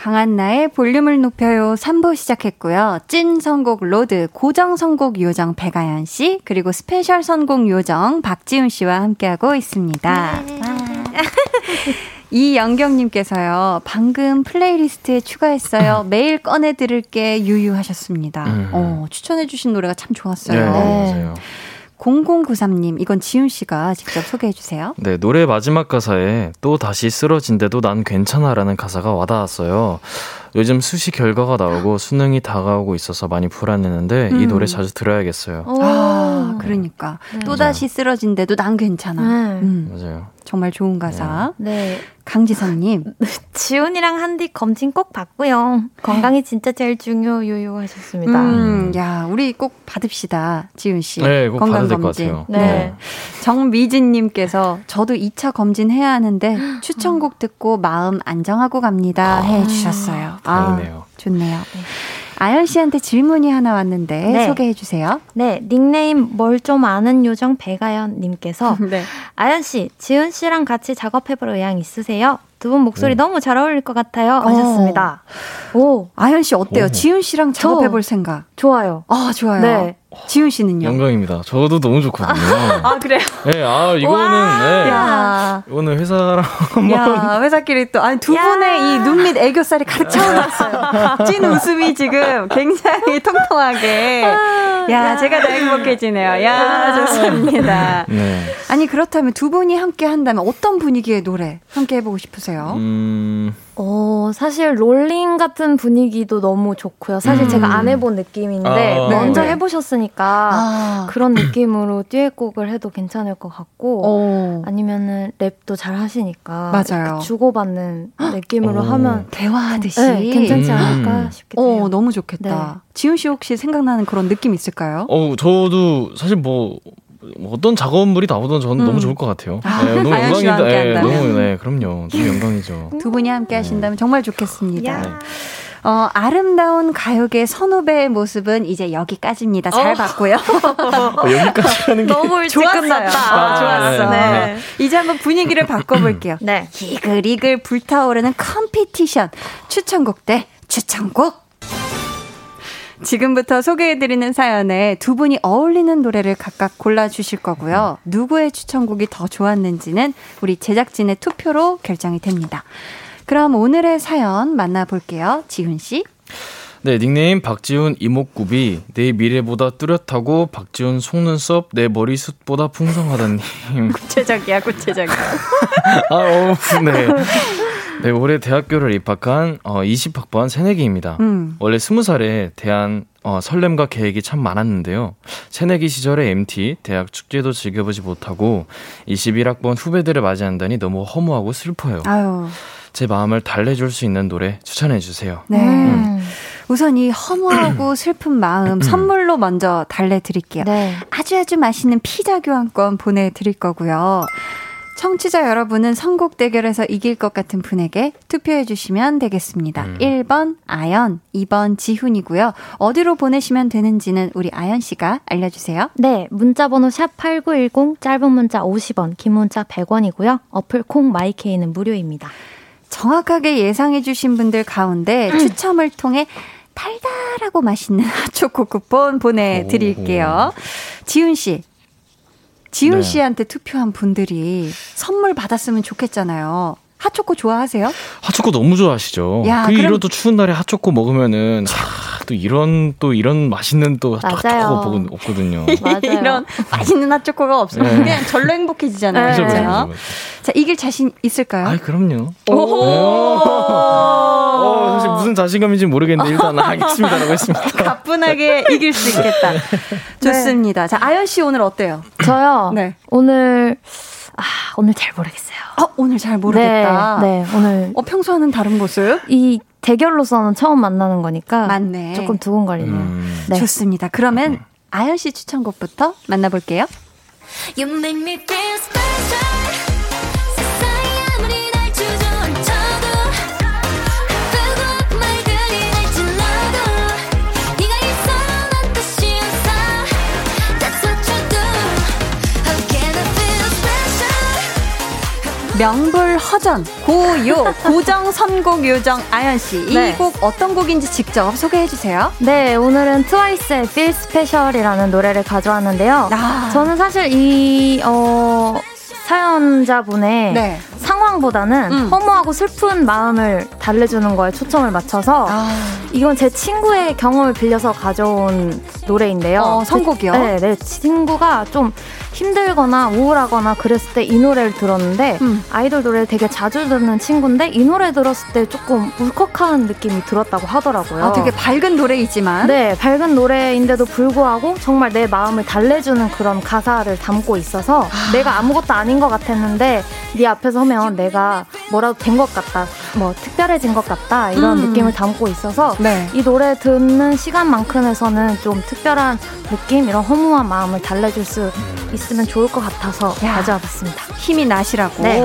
강한나의 볼륨을 높여요 3부 시작했고요. 찐 선곡 로드, 고정 선곡 요정 백아연 씨, 그리고 special 선곡 요정 박지훈 씨와 함께하고 있습니다. 네. 이영경님께서요, 방금 playlist에 추가했어요. 매일 꺼내 들을게 유유하셨습니다. 음. 어, 추천해주신 노래가 참 좋았어요. 네, 맞아요. 0093님, 이건 지훈 씨가 직접 소개해 주세요. 네, 노래 마지막 가사에 또 다시 쓰러진데도 난 괜찮아라는 가사가 와닿았어요. 요즘 수시 결과가 나오고 수능이 다가오고 있어서 많이 불안했는데 음. 이 노래 자주 들어야겠어요. 아, 그러니까 네. 또 다시 쓰러진데도 난 괜찮아. 네. 음. 맞아요. 정말 좋은 가사. 네. 네. 강지성님. 지훈이랑 한디 검진 꼭 받고요. 건강이 진짜 제일 중요요요 하셨습니다. 음, 야, 우리 꼭 받읍시다. 지훈 씨. 네, 꼭 건강 검진. 네. 네. 정미진님께서 저도 2차 검진 해야 하는데 추천곡 듣고 마음 안정하고 갑니다. 해 주셨어요. 아, 아 좋네요. 네. 아연 씨한테 질문이 하나 왔는데 네. 소개해 주세요. 네, 닉네임 뭘 좀 아는 요정 배가연 님께서 네. 아연 씨, 지은 씨랑 같이 작업해 볼 의향 있으세요? 두 분 목소리 오. 너무 잘 어울릴 것 같아요. 하셨습니다. 어. 오. 아연 씨 어때요? 오. 지은 씨랑 작업해 볼 생각? 좋아요. 아, 좋아요. 네. 지훈 씨는요? 영광입니다. 저도 너무 좋거든요. 아, 그래요? 네, 아, 이거는, 네. 야. 이거는 회사랑 한번. 야, 회사끼리 또, 아니, 두 야. 분의 이 눈 밑 애교살이 가득 차올랐어요. 찐 웃음이 지금 굉장히 통통하게. 야, 야. 제가 더 행복해지네요. 야, 좋습니다. 네. 아니, 그렇다면 두 분이 함께 한다면 어떤 분위기의 노래 함께 해보고 싶으세요? 음. 어, 사실 롤링 같은 분위기도 너무 좋고요. 사실 음. 제가 안 해본 느낌인데 아, 먼저 네. 해보셨으니까 아. 그런 느낌으로 듀엣곡을 해도 괜찮을 것 같고 오. 어. 아니면은 랩도 잘 하시니까 맞아요. 주고받는 느낌으로 오. 하면 대화하듯이 네, 괜찮지 않을까 음. 싶겠 해요. 어, 너무 좋겠다. 네. 지훈 씨 혹시 생각나는 그런 느낌 있을까요? 어, 저도 사실 뭐뭐 어떤 작업물이 나오든 저는 음. 너무 좋을 것 같아요. 아, 네, 너무 영광입니다. 네, 너무 네, 그럼요. 너무 영광이죠. 두 분이 함께 하신다면 정말 좋겠습니다. 네. 어, 아름다운 가요계 선후배의 모습은 이제 여기까지입니다. 잘 어. 봤고요. 어, 여기까지 하는 게 너무 일찍 끝났다. 아, 좋았어. 네. 네. 이제 한번 분위기를 바꿔볼게요. 네. 이글이글 불타오르는 컴피티션 추천곡 대 추천곡. 지금부터 소개해드리는 사연에 두 분이 어울리는 노래를 각각 골라주실 거고요. 누구의 추천곡이 더 좋았는지는 우리 제작진의 투표로 결정이 됩니다. 그럼 오늘의 사연 만나볼게요. 지훈 씨. 네, 닉네임 박지훈 이목구비 내 미래보다 뚜렷하고 박지훈 속눈썹 내 머리숱보다 풍성하다님. 구체적이야, 구체적이야. 아, 어, 네. 네, 올해 대학교를 입학한 어, 20학번 새내기입니다. 음. 원래 20살에 대한 어, 설렘과 계획이 참 많았는데요. 새내기 시절에 MT, 대학 축제도 즐겨보지 못하고 21학번 후배들을 맞이한다니 너무 허무하고 슬퍼요. 아유. 제 마음을 달래줄 수 있는 노래 추천해 주세요. 네. 음. 우선 이 허무하고 슬픈 마음 선물로 먼저 달래드릴게요. 네. 아주 아주 맛있는 피자 교환권 보내드릴 거고요. 청취자 여러분은 선곡 대결에서 이길 것 같은 분에게 투표해 주시면 되겠습니다. 음. 1번 아연, 2번 지훈이고요. 어디로 보내시면 되는지는 우리 아연 씨가 알려주세요. 네, 문자 번호 샵 8910, 짧은 문자 50원, 긴 문자 100원이고요. 어플 콩 마이케이는 무료입니다. 정확하게 예상해 주신 분들 가운데 음. 추첨을 통해 달달하고 맛있는 핫초코 쿠폰 보내드릴게요. 지훈 씨, 지훈 네. 씨한테 투표한 분들이 선물 받았으면 좋겠잖아요. 핫초코 좋아하세요? 핫초코 너무 좋아하시죠. 야, 그 그럼... 이런 또 추운 날에 핫초코 먹으면은 하, 또 이런 또 이런 맛있는 또 핫초코가 없거든요. 이런 맛있는 핫초코가 없으면 네. 그냥 절로 행복해지잖아요. 네. 그렇죠. 자, 이길 자신 있을까요? 아, 그럼요. 오. 어, 사실 무슨 자신감인지 모르겠는데 일단 하겠습니다라고 했습니다. 가뿐하게 이길 수 있겠다. 좋습니다. 자, 아연 씨 오늘 어때요? 저요. 네. 오늘 아, 오늘 잘 모르겠어요. 아, 오늘 잘 모르겠다. 네, 네, 오늘. 어, 평소와는 다른 모습? 이 대결로서는 처음 만나는 거니까. 맞네. 조금 두근거리네요. 음. 네. 좋습니다. 그러면 아연 씨 추천곡부터 만나볼게요. 명불허전 고요 고정 선곡 요정 아연 씨. 네. 이곡 어떤 곡인지 직접 소개해 주세요. 네, 오늘은 트와이스의 Feel Special이라는 노래를 가져왔는데요. 아. 저는 사실 이 어, 사연자분의 네. 상황보다는 음. 허무하고 슬픈 마음을 달래주는 거에 초점을 맞춰서 아. 이건 제 친구의 경험을 빌려서 가져온 노래인데요. 어, 선곡이요? 네, 네. 친구가 좀 힘들거나 우울하거나 그랬을 때 이 노래를 들었는데 음. 아이돌 노래를 되게 자주 듣는 친구인데 이 노래 들었을 때 조금 울컥한 느낌이 들었다고 하더라고요. 아, 되게 밝은 노래이지만 네, 밝은 노래인데도 불구하고 정말 내 마음을 달래주는 그런 가사를 담고 있어서 아. 내가 아무것도 아닌 것 같았는데 네 앞에 서면 내가 뭐라도 된 것 같다, 뭐 특별해진 것 같다 이런 음. 느낌을 담고 있어서 네. 이 노래 듣는 시간만큼에서는 좀 특별한 느낌 이런 허무한 마음을 달래줄 수 있으면 좋을 것 같아서 야, 가져와봤습니다. 힘이 나시라고. 네.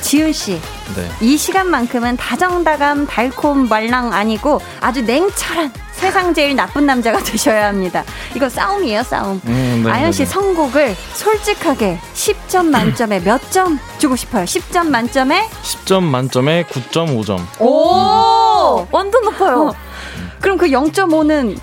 지훈 씨, 네. 이 시간만큼은 다정다감 달콤 말랑 아니고 아주 냉철한 세상 제일 나쁜 남자가 되셔야 합니다. 이거 싸움이에요, 싸움. 음, 네, 아연 씨 네, 네. 선곡을 솔직하게 10점 만점에 몇 점 주고 싶어요? 10점 만점에? 10점 만점에 9.5점. 오! 완전 높아요. 그럼 그 0.5는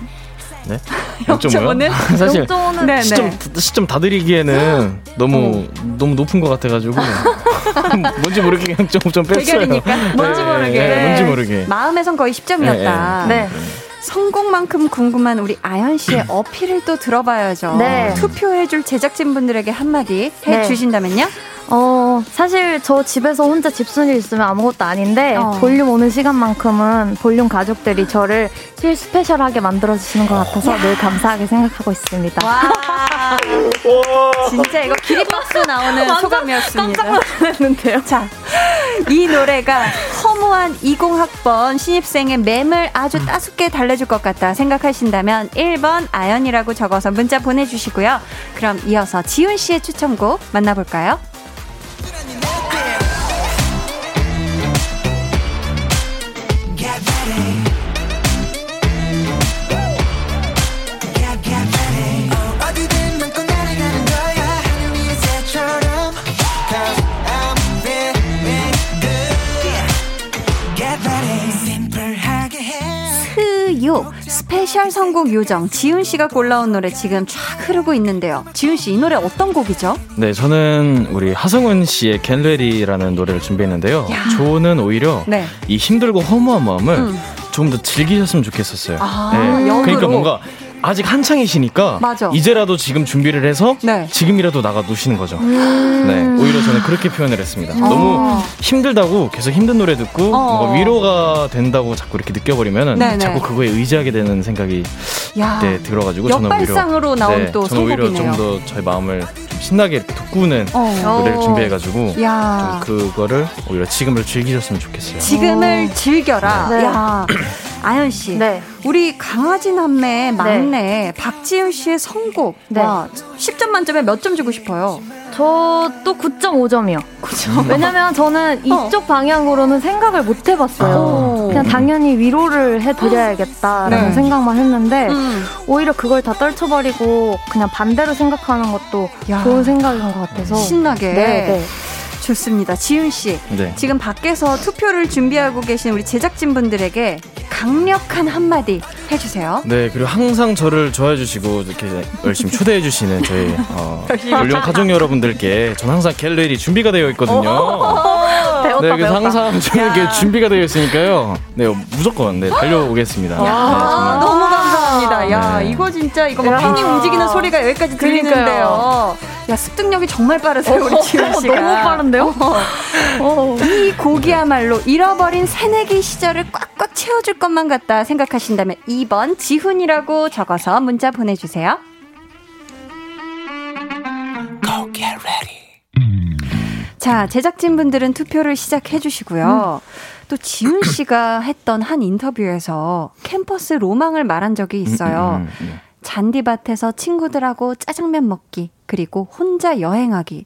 네? 0.5는? 사실 0.5는 시점, 시점 다 드리기에는 너무 어. 너무 높은 것 같아가지고 뭔지 모르게 0.5점 뺐어요. 대결이니까 뭔지 네, 모르게. 네, 뭔지 모르게. 마음에선 거의 10점이었다. 네. 네. 성공만큼 궁금한 우리 아연 씨의 어필을 또 들어봐야죠. 네. 투표해줄 제작진분들에게 한마디 해주신다면요? 네. 어, 사실 저 집에서 혼자 집순이 있으면 아무것도 아닌데 어. 볼륨 오는 시간만큼은 볼륨 가족들이 저를 제일 스페셜하게 만들어주시는 것 같아서 늘 감사하게 생각하고 있습니다. 와. 진짜 이거 기립박수 나오는 소감이었습니다. 깜짝 놀랐는데요. 자, 이 노래가 허무한 20학번 신입생의 맴을 아주 따숩게 달래줄 것 같다 생각하신다면 1번 아연이라고 적어서 문자 보내주시고요. 그럼 이어서 지훈 씨의 추천곡 만나볼까요? Special 선곡 요정 지훈 씨가 골라온 노래 지금 쫙 흐르고 있는데요. 지훈 씨 이 노래 어떤 곡이죠? 네, 저는 우리 하성운 씨의 겐레리라는 노래를 준비했는데요. 야. 저는 오히려 네. 이 힘들고 허무한 마음을 음. 좀더 즐기셨으면 좋겠었어요. 아, 네. 그러니까 뭔가 아직 한창이시니까 맞아. 이제라도 지금 준비를 해서 네. 지금이라도 나가 놓으시는 거죠. 음~ 네, 오히려 저는 그렇게 표현을 했습니다. 어. 너무 힘들다고 계속 힘든 노래 듣고 어. 뭔가 위로가 된다고 자꾸 이렇게 느껴버리면 은 자꾸 그거에 의지하게 되는 생각이 야. 그때 들어가지고 저는 오히려 역발상으로 나온 네, 또 저는 오히려 좀 더 저희 마음을 좀 신나게 이렇게 돋구는 어. 노래를 준비해가지고 좀 그거를 오히려 지금을 즐기셨으면 좋겠어요. 지금을 즐겨라. 네. 야. 아연 씨. 네. 우리 강아지 남매 막내 네. 박지윤 씨의 선곡. 네. 와, 10점 만점에 몇 점 주고 싶어요? 저도 9.5점이요. 9점. 왜냐면 저는 어. 이쪽 방향으로는 생각을 못 해봤어요. 어. 그냥 당연히 위로를 해드려야겠다라는 네. 생각만 했는데 음. 오히려 그걸 다 떨쳐버리고 그냥 반대로 생각하는 것도 야. 좋은 생각인 것 같아서 신나게. 네, 네. 좋습니다. 지윤 씨. 네. 지금 밖에서 투표를 준비하고 계신 우리 제작진 분들에게 강력한 한마디 해주세요. 네, 그리고 항상 저를 좋아해 주시고 이렇게 열심히 초대해 주시는 저희 어, 물론 가족 여러분들께 전 항상 갤러리 준비가 되어 있거든요. 배웠다, 네, 그래서 항상 저에게 준비가 되어 있으니까요. 네, 무조건 네, 달려오겠습니다. 네, 너무 감사합니다. 야, 네. 이거 진짜 이거 막 팬이 움직이는 소리가 여기까지 들리는데요. 야, 습득력이 정말 빠르세요, 우리 지훈 씨가. 너무 빠른데요? 어. 어. 이 곡이야말로 잃어버린 새내기 시절을 꽉꽉 채워줄 것만 같다 생각하신다면 2번 지훈이라고 적어서 문자 보내주세요. 자, 제작진분들은 투표를 시작해 주시고요. 음. 또 지훈 씨가 했던 한 인터뷰에서 캠퍼스 로망을 말한 적이 있어요. 음, 음, 음, 음. 잔디밭에서 친구들하고 짜장면 먹기, 그리고 혼자 여행하기.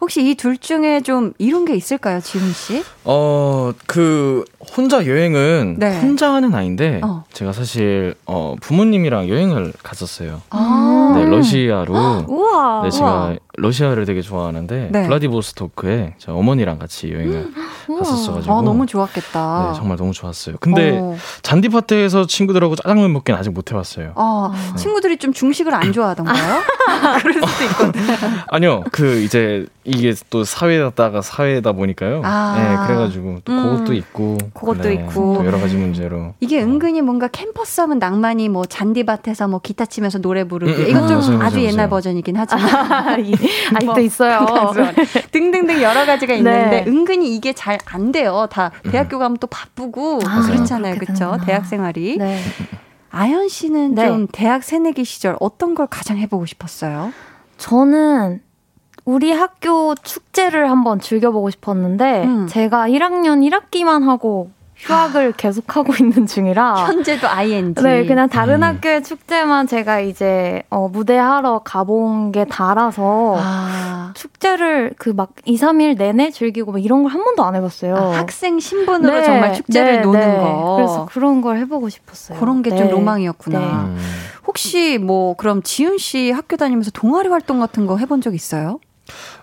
혹시 이 둘 중에 좀 이룬 게 있을까요, 지훈 씨? 어, 그, 혼자 여행은 네. 혼자 하는 아이인데, 어. 제가 사실, 어, 부모님이랑 여행을 갔었어요. 아~ 네, 러시아로. 우와. 네, 제가 우와. 러시아를 되게 좋아하는데, 네. 블라디보스토크에 저 어머니랑 같이 여행을 갔었어가지고. 아, 너무 좋았겠다. 네, 정말 너무 좋았어요. 근데, 어. 잔디밭에서 친구들하고 짜장면 먹기는 아직 못 해봤어요. 아, 네. 친구들이 좀 중식을 안 좋아하던가요? 그럴 수도 있고. 아니요, 그 이제 이게 또 사회다가 사회다 보니까요. 아. 네, 그래가지고 또 음. 그것도 있고, 그것도 네, 있고, 여러 가지 문제로. 이게 은근히 뭔가 캠퍼스 하면 낭만이 뭐 잔디밭에서 뭐 기타 치면서 노래 부르고 음, 음 이건 좀 맞아요, 아주 맞아요, 옛날. 버전이긴 하지만 아직도 뭐, 있어요. 등등등 여러 가지가 있는데 네. 은근히 이게 잘 안 돼요. 다 대학교 가면 또 바쁘고 아, 그렇잖아요, 그렇죠? 대학 생활이. 네. 아연 씨는 네. 좀 대학 새내기 시절 어떤 걸 가장 해보고 싶었어요? 저는 우리 학교 축제를 한번 즐겨보고 싶었는데 음. 제가 1학년 1학기만 하고 휴학을 계속하고 있는 중이라 현재도 ING. 네, 그냥 다른 음. 학교의 축제만 제가 이제 어, 무대하러 가본 게 달아서 아. 축제를 그 막 2, 3일 내내 즐기고 막 이런 걸 한 번도 안 해봤어요. 아, 학생 신분으로 네, 정말 축제를 네, 노는 네. 거. 그래서 그런 걸 해보고 싶었어요. 그런 게좀 네. 로망이었구나. 네. 음. 혹시 뭐 그럼 지훈 씨 학교 다니면서 동아리 활동 같은 거 해본 적 있어요?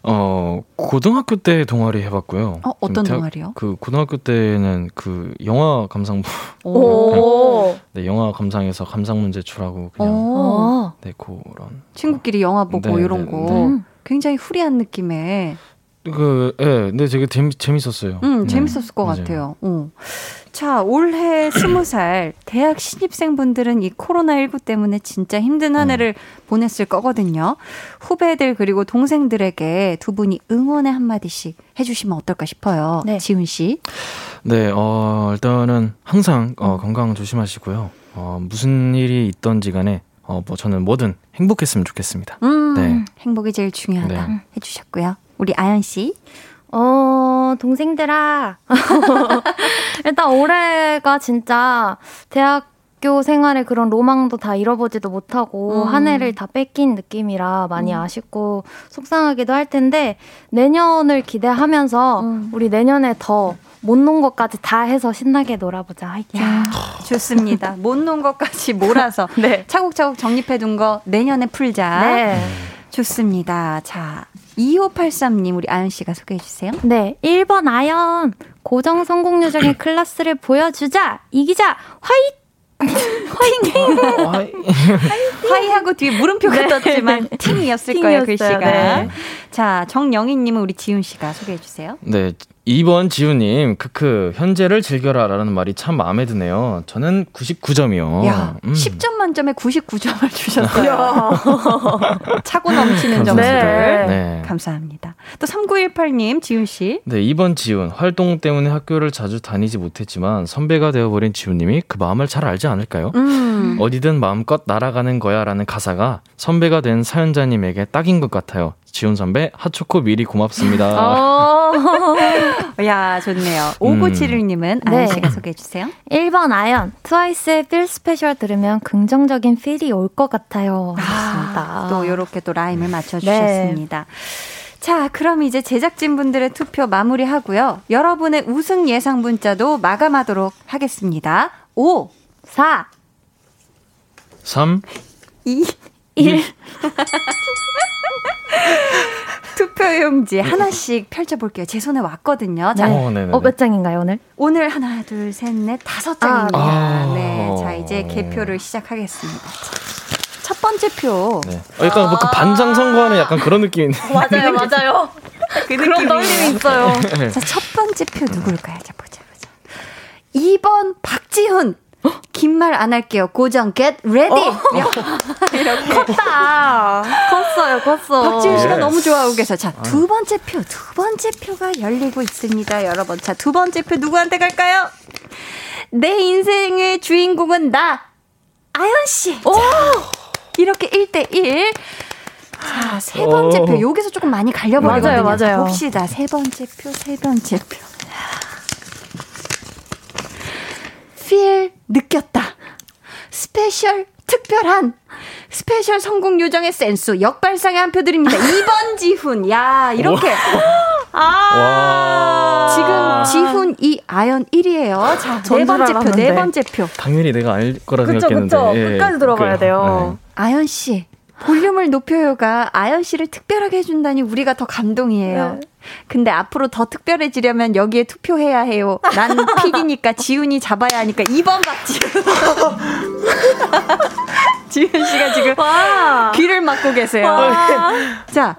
어 고등학교 때 동아리 해봤고요. 어 어떤 대학, 동아리요? 그 고등학교 때는 그 영화 감상부. 오. 네 영화 감상에서 감상 문제 출하고 그냥 오. 네 그런. 친구끼리 영화 보고 네, 이런 네, 거 네. 굉장히 후리한 느낌의. 그, 예, 네, 근데 되게 재미, 재밌었어요. 음, 네. 재밌었을 것 맞아요. 같아요. 어. 자, 올해 스무 살 대학 신입생분들은 이 코로나19 때문에 진짜 힘든 한 해를 음. 보냈을 거거든요. 후배들 그리고 동생들에게 두 분이 응원의 한마디씩 해주시면 어떨까 싶어요. 네. 지훈 씨. 네, 어, 일단은 항상 어, 건강 조심하시고요. 어, 무슨 일이 있던지 간에 어, 뭐 저는 뭐든 행복했으면 좋겠습니다. 음, 네. 행복이 제일 중요하다 네. 해주셨고요. 우리 아연 씨. 어, 동생들아. 일단 올해가 진짜 대학교 생활의 그런 로망도 다 잃어보지도 못하고 음. 한 해를 다 뺏긴 느낌이라 많이 음. 아쉽고 속상하기도 할 텐데 내년을 기대하면서 음. 우리 내년에 더 못논 것까지 다 해서 신나게 놀아보자. 화이팅. 야, 좋습니다. 못 논 것까지 몰아서 네. 차곡차곡 정립해둔 거 내년에 풀자. 네. 좋습니다. 자, 2583님, 우리 아연 씨가 소개해 주세요. 네. 1번 아연. 고정 선곡 요정의 클래스를 보여주자. 이기자. 화이팅! 화이팅! 화이하고 뒤에 물음표가 네. 떴지만 팅이었을 거예요, 글씨가. 네. 자, 정영희님은 우리 지훈 씨가 소개해 주세요. 네. 2번 지훈, 크크, 현재를 즐겨라 라는 말이 참 마음에 드네요. 저는 99점이요. 야, 음. 10점 만점에 99점을 주셨어요. 차고 넘치는 점수를. 네. 네. 감사합니다. 또 3918님, 지훈씨. 네, 2번 지훈. 활동 때문에 학교를 자주 다니지 못했지만 선배가 되어버린 지훈님이 그 마음을 잘 알지 않을까요? 음. 어디든 마음껏 날아가는 거야 라는 가사가 선배가 된 사연자님에게 딱인 것 같아요. 지훈 선배 핫초코 미리 고맙습니다. 어. 야 좋네요. 5971님은 음. 아연 씨가 네. 소개해 주세요. 1번 아연 트와이스의 Feel Special 들으면 긍정적인 feel이 올 것 같아요. 아, 또 이렇게 또 rhyme을 맞춰 주셨습니다. 네. 자, 그럼 이제 제작진분들의 투표 마무리하고요. 여러분의 우승 예상 문자도 마감하도록 하겠습니다. 5, 4, 3, 2, 1. 투표용지 하나씩 펼쳐볼게요. 제 손에 왔거든요. 자, 어, 어, 몇 장인가요, 오늘? 오늘 하나, 둘, 셋, 넷, 다섯 장입니다. 아, 네. 자, 이제 개표를 시작하겠습니다. 첫 번째 표. 네. 어, 약간 뭐그 반장 선거하는 약간 그런 느낌인데. 맞아요, 맞아요. 그 그런 떨림이 있어요. 자, 첫 번째 표 누굴까요? 자, 보자, 보자. 2번 박지훈. 긴 말 안 할게요. 고정, get ready. 어. 이렇게. 컸다. 컸어요, 컸어. 박지윤 씨가 너무 좋아하고 계세요. 자, 두 번째 표, 두 번째 표가 열리고 있습니다, 여러분. 자, 두 번째 표 누구한테 갈까요? 내 인생의 주인공은 나, 아연 씨. 오! 이렇게 1대 1. 자, 세 번째 표. 여기서 조금 많이 갈려 버리거든요. 맞아요, 맞아요. 봅시다. 세 번째 표, 세 번째 표. feel 느꼈다. special 특별한 special 선곡 요정의 센스 역발상의 한 표 드립니다. 2번 지훈. 야, 이렇게. 아. 지금 지훈 이 아연 1이에요. 자, 네 번째 표, 네 번째 표. 당연히 내가 알 거라 그쵸, 생각했는데. 그쵸, 예, 끝까지 들어봐야 그, 돼요. 네. 아연 씨. 볼륨을 높여요가 아연 씨를 특별하게 해준다니 우리가 더 감동이에요. 네. 근데 앞으로 더 특별해지려면 여기에 투표해야 해요. 난 PD니까 지훈이 잡아야 하니까 2번 박지훈. 지윤 씨가 지금 와. 귀를 막고 계세요. 자,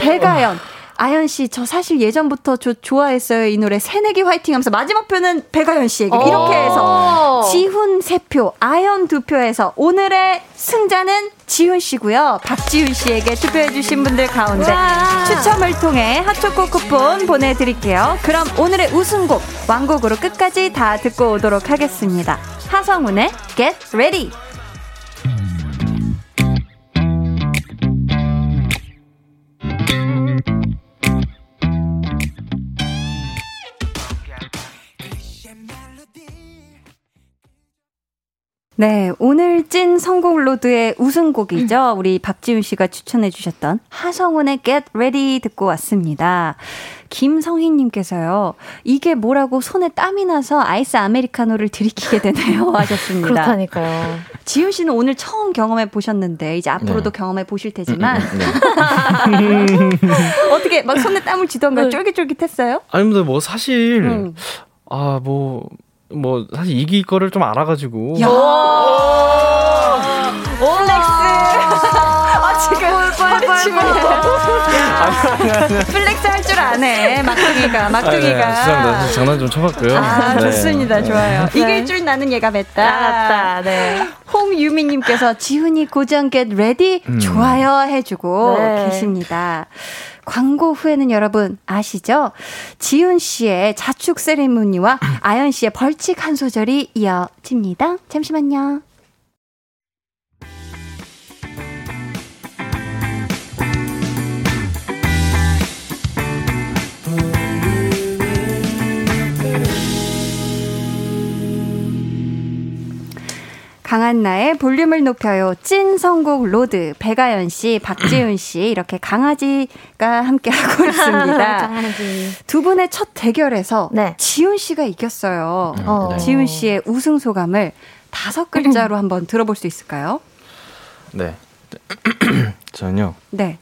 배가연. 아연 씨, 저 사실 예전부터 저 좋아했어요. 이 노래 새내기 화이팅 하면서 마지막 표는 배가연 씨에게 이렇게 해서 지훈 세표 아연 두표에서 오늘의 승자는 지훈 씨고요. 박지훈 씨에게 투표해 주신 분들 가운데 추첨을 통해 핫초코 쿠폰 보내 드릴게요. 그럼 오늘의 우승곡 왕곡으로 끝까지 다 듣고 오도록 하겠습니다. 하성운의 Get Ready. 네, 오늘 찐 선곡 로드의 우승곡이죠. 우리 박지훈 씨가 추천해 주셨던 하성운의 Get Ready 듣고 왔습니다. 김성희님께서요, 이게 뭐라고 손에 땀이 나서 아이스 아메리카노를 들이키게 되네요. 하셨습니다. 그렇다니까요. 지훈 씨는 오늘 처음 경험해 보셨는데, 이제 앞으로도 네. 경험해 보실 테지만, 음, 음, 네. 어떻게 막 손에 땀을 쥐던가 네. 쫄깃쫄깃 했어요? 아니, 뭐 사실, 음. 아, 뭐, 뭐 사실 이길 거를 좀 알아가지고. 야. flex. 아 지금 허리춤을. flex 할 줄 아네. 막둥이가 막둥이가. 아, 네, 장난 좀 쳐봤고요. 아 네. 좋습니다, 좋아요. 네. 이길 줄 나는 얘가 맵다. 알았다. 네. 홍유미님께서 지훈이 고정 get ready 음. 좋아요 해주고 네. 계십니다. 광고 후에는 여러분 아시죠? 지훈 씨의 자축 세리머니와 아연 씨의 벌칙 한 소절이 이어집니다. 잠시만요. 강한나의 볼륨을 높여요. 찐 선곡 로드. 백아연 씨, 박지훈 씨, 이렇게 강아지가 함께하고 있습니다. 강아지. 두 분의 첫 대결에서 네. 지훈 씨가 이겼어요. 음, 어. 네. 지훈 씨의 우승 소감을 다섯 글자로 한번 들어볼 수 있을까요? 네. 저는요. 네.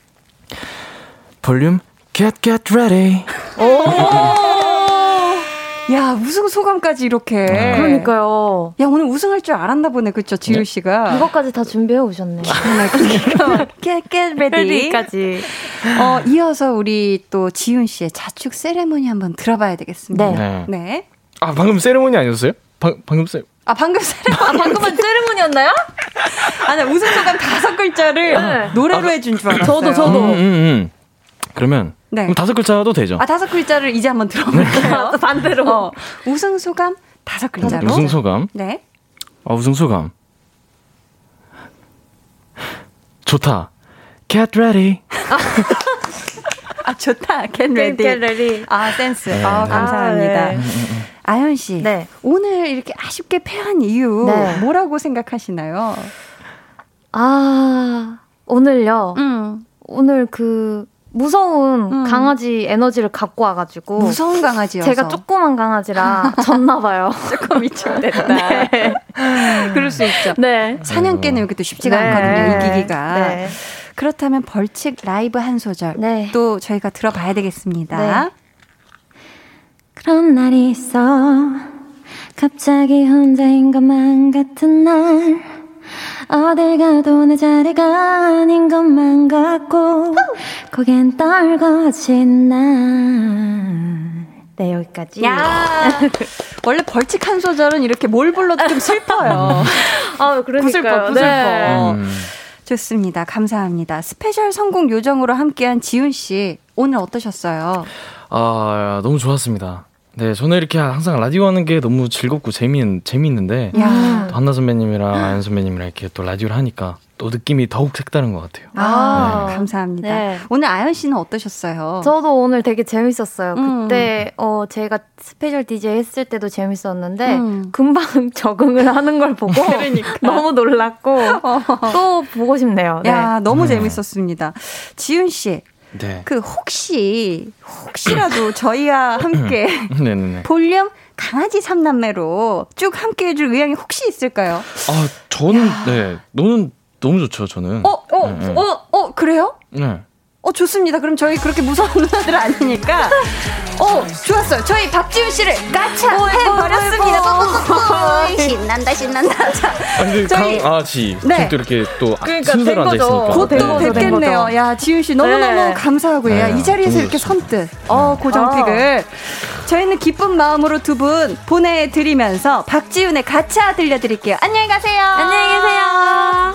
볼륨 get get ready. 오! 야 우승 소감까지 이렇게. 네. 그러니까요. 야 오늘 우승할 줄 알았나 보네, 그쵸 지우 네. 씨가. 이것까지 다 준비해 오셨네. get get ready까지. 어 이어서 우리 또 지훈 씨의 자축 세레모니 한번 들어봐야 되겠습니다. 네. 네. 네. 아 방금 세레모니 아니었어요? 방, 방금 세. 아 방금 세레모니. 아 방금은 세레모니였나요? 아니 우승 소감 다섯 글자를 네. 노래로 아, 해준 줄 알았어요. 저도 저도. 음, 음, 음. 그러면 네. 그럼 다섯 글자도 되죠. 아 다섯 글자를 이제 한번 들어볼게요. 네. 반대로. 어, 우승 소감 다섯 글자로. 우승 소감. 네. 아 우승 소감. 좋다. Get ready. 아 좋다. Get ready. Get ready. 아 센스. 네. 아 감사합니다. 아, 네. 아연 씨. 네. 오늘 이렇게 아쉽게 패한 이유 네. 뭐라고 생각하시나요? 아 오늘요. 음. 오늘 그 무서운 음. 강아지 에너지를 갖고 와가지고 무서운 강아지여서 제가 조그만 강아지라 졌나 봐요. 조금 위축됐다. 네. 그럴 수 있죠. 네. 사냥개는 여기 또 쉽지가 네. 않거든요. 이기기가. 네. 그렇다면 벌칙 라이브 한 소절 네. 또 저희가 들어봐야 되겠습니다. 네. 그런 날이 있어 갑자기 혼자인 것만 같은 날 어딜 가도 내 자리가 아닌 것만 같고 고겐 떨거진 날. 네, 여기까지. 야 원래 벌칙 한 소절은 이렇게 뭘 불러도 좀 슬퍼요. 아, 그러니까요. 구슬퍼, 구슬퍼. 네. 음. 좋습니다. 감사합니다. 스페셜 선곡 요정으로 함께한 지훈 씨, 오늘 어떠셨어요? 아, 너무 좋았습니다. 네, 저는 이렇게 항상 라디오 하는 게 너무 즐겁고 재미있, 재미있는데, 야. 또 한나 선배님이랑 아연 선배님이랑 이렇게 또 라디오를 하니까 또 느낌이 더욱 색다른 것 같아요. 아, 네. 감사합니다. 네. 오늘 아연 씨는 어떠셨어요? 저도 오늘 되게 재밌었어요. 음. 그때, 어, 제가 스페셜 DJ 했을 때도 재밌었는데, 음. 금방 적응을 하는 걸 보고, 그러니까. 너무 놀랐고, 어. 또 보고 싶네요. 네. 야, 너무 네. 재밌었습니다. 지윤 씨, 네. 그 혹시 혹시라도 저희와 함께 볼륨 강아지 삼남매로 쭉 함께 해줄 의향이 혹시 있을까요? 아, 저는 야. 네. 너는 너무 좋죠, 저는. 어, 어, 네, 네. 어, 어, 그래요? 네. 어, 좋습니다. 그럼 저희 그렇게 무서운 누나들 아니니까. 어, 좋았어요. 저희 박지훈 씨를 까차 해버렸습니다. 신나 신난다 신난다. 자, 아니 저희, 강아지 네. 또 이렇게 또 그러니까 순서로 앉아 있으니까. 곧또 뵙겠네요. 야 지윤 씨 너무 너무 네. 감사하고요. 네. 이 자리에서 이렇게 선뜻 어 고정픽을 아. 저희는 기쁜 마음으로 두 분 보내드리면서 박지윤의 가차 들려드릴게요. 안녕히 가세요. 안녕히 계세요.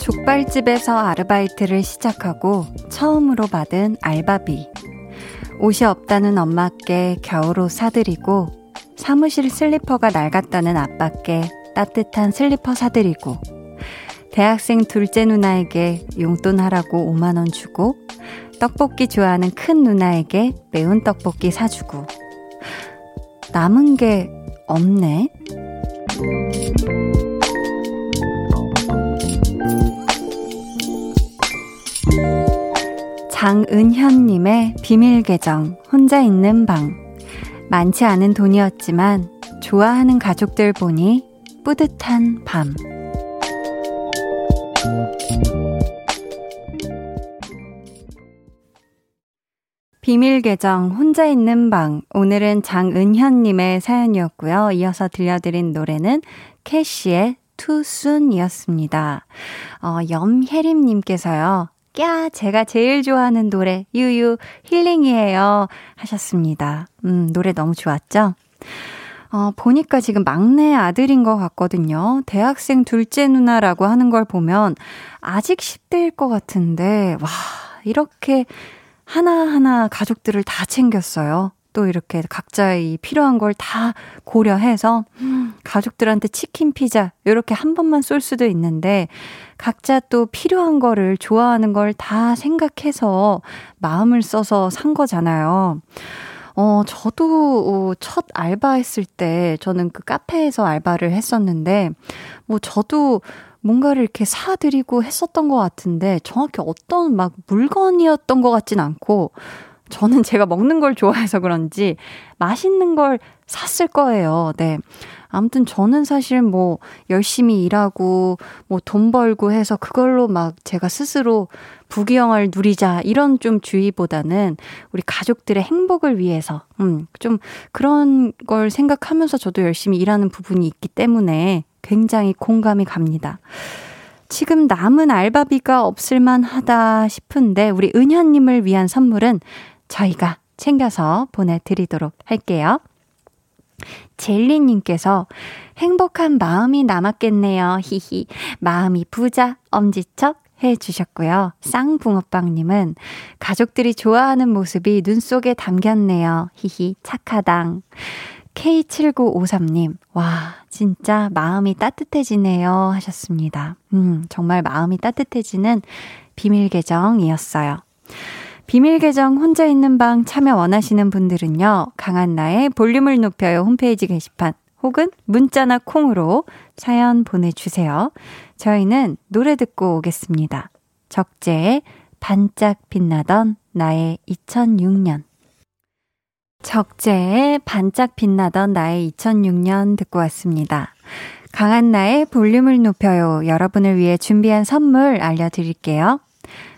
족발집에서 아르바이트를 시작하고 처음으로 받은 알바비. 옷이 없다는 엄마께 겨울 옷 사드리고 사무실 슬리퍼가 낡았다는 아빠께 따뜻한 슬리퍼 사드리고, 대학생 둘째 누나에게 용돈 하라고 5만원 주고, 떡볶이 좋아하는 큰 누나에게 매운 떡볶이 사주고, 남은 게 없네? 장은현님의 비밀 계정, 혼자 있는 방. 많지 않은 돈이었지만 좋아하는 가족들 보니 뿌듯한 밤. 비밀 계정 혼자 있는 방 오늘은 장은현님의 사연이었고요. 이어서 들려드린 노래는 캐시의 Soon이었습니다. 어, 염혜림님께서요. 야, 제가 제일 좋아하는 노래, 유유, 힐링이에요. 하셨습니다. 음, 노래 너무 좋았죠? 어, 보니까 지금 막내 아들인 것 같거든요. 대학생 둘째 누나라고 하는 걸 보면 아직 10대일 것 같은데, 와, 이렇게 하나하나 가족들을 다 챙겼어요. 또 이렇게 각자의 필요한 걸 다 고려해서 가족들한테 치킨, 피자 이렇게 한 번만 쏠 수도 있는데 각자 또 필요한 거를 좋아하는 걸 다 생각해서 마음을 써서 산 거잖아요. 어, 저도 어, 첫 알바했을 때 저는 그 카페에서 알바를 했었는데 뭐 저도 뭔가를 이렇게 사드리고 했었던 것 같은데 정확히 어떤 막 물건이었던 것 같진 않고 저는 제가 먹는 걸 좋아해서 그런지 맛있는 걸 샀을 거예요. 네. 아무튼 저는 사실 뭐 열심히 일하고 뭐 돈 벌고 해서 그걸로 막 제가 스스로 부귀영화를 누리자 이런 좀 주의보다는 우리 가족들의 행복을 위해서 음, 좀 그런 걸 생각하면서 저도 열심히 일하는 부분이 있기 때문에 굉장히 공감이 갑니다. 지금 남은 알바비가 없을만 하다 싶은데 우리 은현님을 위한 선물은 저희가 챙겨서 보내드리도록 할게요. 젤리님께서 행복한 마음이 남았겠네요. 히히. 마음이 부자, 엄지척 해주셨고요. 쌍붕어빵님은 가족들이 좋아하는 모습이 눈 속에 담겼네요. 히히. 착하당. K7953님, 와, 진짜 마음이 따뜻해지네요. 하셨습니다. 음, 정말 마음이 따뜻해지는 비밀 계정이었어요. 비밀 계정 혼자 있는 방 참여 원하시는 분들은요. 강한나의 볼륨을 높여요 홈페이지 게시판 혹은 문자나 콩으로 사연 보내주세요. 저희는 노래 듣고 오겠습니다. 적재의 반짝 빛나던 나의 2006년 적재의 반짝 빛나던 나의 2006년 듣고 왔습니다. 강한나의 볼륨을 높여요. 여러분을 위해 준비한 선물 알려드릴게요.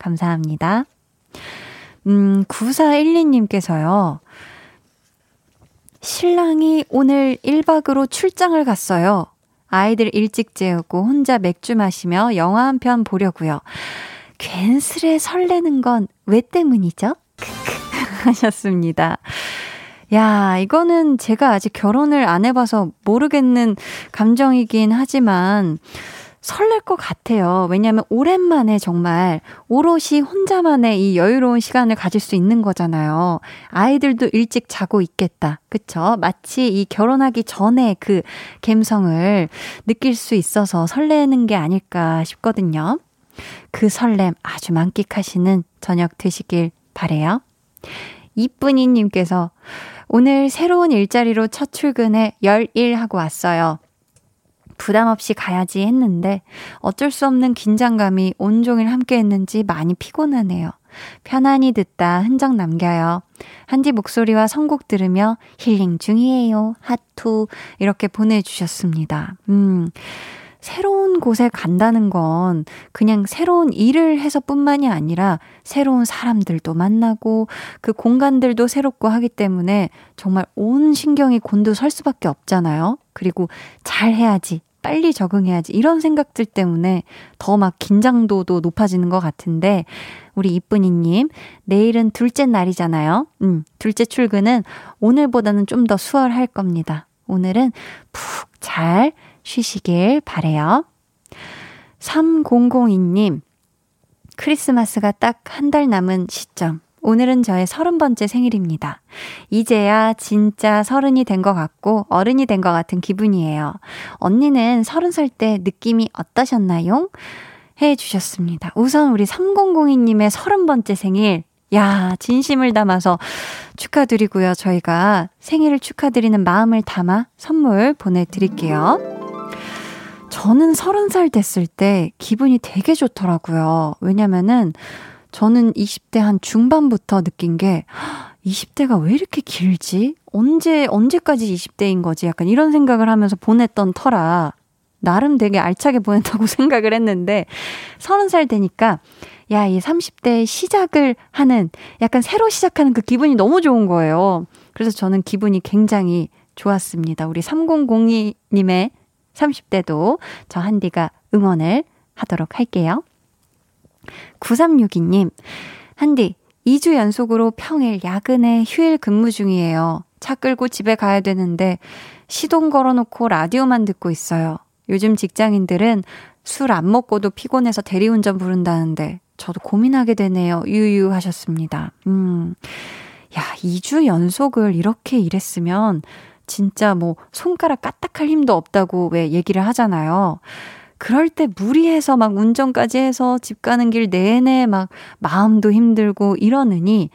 감사합니다. 음, 9412님께서요. 신랑이 오늘 1박으로 출장을 갔어요. 아이들 일찍 재우고 혼자 맥주 마시며 영화 한 편 보려고요. 괜스레 설레는 건 왜 때문이죠? 하셨습니다. 야, 이거는 제가 아직 결혼을 안 해봐서 모르겠는 감정이긴 하지만, 설렐 것 같아요. 왜냐하면 오랜만에 정말 오롯이 혼자만의 이 여유로운 시간을 가질 수 있는 거잖아요. 아이들도 일찍 자고 있겠다. 그쵸? 마치 이 결혼하기 전에 그 감성을 느낄 수 있어서 설레는 게 아닐까 싶거든요. 그 설렘 아주 만끽하시는 저녁 되시길 바래요. 이쁜이님께서 오늘 새로운 일자리로 첫 출근해 열일하고 왔어요. 부담 없이 가야지 했는데 어쩔 수 없는 긴장감이 온종일 함께 했는지 많이 피곤하네요. 편안히 듣다 흔적 남겨요. 한디 목소리와 선곡 들으며 힐링 중이에요. 하투. 이렇게 보내주셨습니다. 음. 새로운 곳에 간다는 건 그냥 새로운 일을 해서 뿐만이 아니라 새로운 사람들도 만나고 그 공간들도 새롭고 하기 때문에 정말 온 신경이 곤두설 수밖에 없잖아요. 그리고 잘 해야지. 빨리 적응해야지. 이런 생각들 때문에 더 막 긴장도도 높아지는 것 같은데, 우리 이쁜이님, 내일은 둘째 날이잖아요. 음, 둘째 출근은 오늘보다는 좀 더 수월할 겁니다. 오늘은 푹 잘 쉬시길 바래요. 3002님, 크리스마스가 딱 한 달 남은 시점. 오늘은 저의 서른 번째 생일입니다. 이제야 진짜 서른이 된 것 같고 어른이 된 것 같은 기분이에요. 언니는 서른 살 때 느낌이 어떠셨나요? 해 주셨습니다. 우선 우리 3002님의 서른 번째 생일 야, 진심을 담아서 축하드리고요. 저희가 생일을 축하드리는 마음을 담아 선물 보내드릴게요. 저는 서른 살 됐을 때 기분이 되게 좋더라고요. 왜냐면은 저는 20대 한 중반부터 느낀 게 20대가 왜 이렇게 길지? 언제, 언제까지 20대인 거지? 약간 이런 생각을 하면서 보냈던 터라 나름 되게 알차게 보냈다고 생각을 했는데 30살 되니까 야, 이 30대 시작을 하는 약간 새로 시작하는 그 기분이 너무 좋은 거예요. 그래서 저는 기분이 굉장히 좋았습니다. 우리 3002님의 30대도 저 한디가 응원을 하도록 할게요. 9362님, 한디, 2주 연속으로 평일 야근에 휴일 근무 중이에요. 차 끌고 집에 가야 되는데 시동 걸어놓고 라디오만 듣고 있어요. 요즘 직장인들은 술 안 먹고도 피곤해서 대리운전 부른다는데 저도 고민하게 되네요. 유유 하셨습니다. 음. 야, 2주 연속을 이렇게 일했으면 진짜 뭐 손가락 까딱할 힘도 없다고 왜 얘기를 하잖아요. 그럴 때 무리해서 막 운전까지 해서 집 가는 길 내내 막 마음도 힘들고 이러느니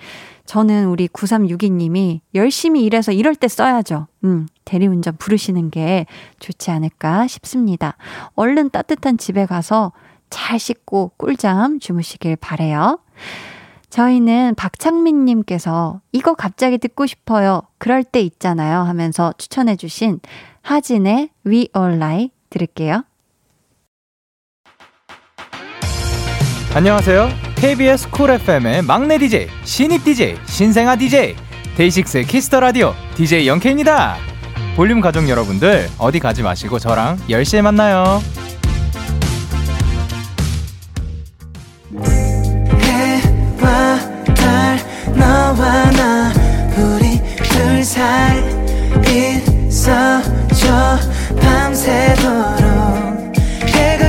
저는 우리 9362님이 열심히 일해서 이럴 때 써야죠. 음, 대리운전 부르시는 게 좋지 않을까 싶습니다. 얼른 따뜻한 집에 가서 잘 씻고 꿀잠 주무시길 바래요. 저희는 박창민님께서 이거 갑자기 듣고 싶어요. 그럴 때 있잖아요 하면서 추천해주신 하진의 We All Lie 들을게요. 안녕하세요. KBS 쿨 FM의 막내 DJ, 신입 DJ, 신생아 DJ, 데이식스의 키스 더 라디오 DJ 영케입니다. 볼륨 가족 여러분들 어디 가지 마시고 저랑 10시에 만나요. 밤새도록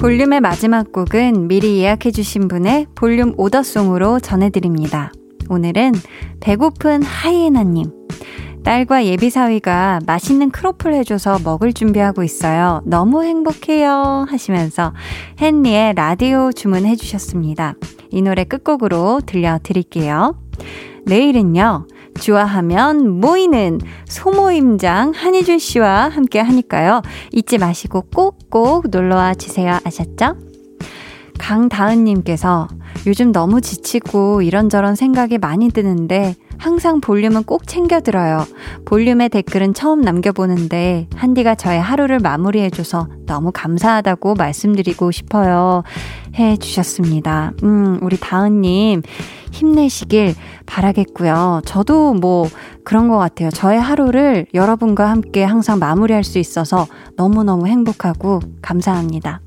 볼륨의 마지막 곡은 미리 예약해주신 분의 볼륨 오더송으로 전해드립니다. 오늘은 배고픈 하이에나님. 딸과 예비사위가 맛있는 크로플 해줘서 먹을 준비하고 있어요. 너무 행복해요. 하시면서 헨리의 라디오 주문해주셨습니다. 이 노래 끝곡으로 들려드릴게요. 내일은요, 좋아하면 모이는 소모임장 한희준 씨와 함께 하니까요. 잊지 마시고 꼭꼭 놀러와 주세요. 아셨죠? 강다은님께서 요즘 너무 지치고 이런저런 생각이 많이 드는데 항상 볼륨은 꼭 챙겨 들어요. 볼륨의 댓글은 처음 남겨보는데 한디가 저의 하루를 마무리해줘서 너무 감사하다고 말씀드리고 싶어요. 해 주셨습니다. 음, 우리 다은님 힘내시길 바라겠고요. 저도 뭐 그런 것 같아요. 저의 하루를 여러분과 함께 항상 마무리할 수 있어서 너무너무 행복하고 감사합니다.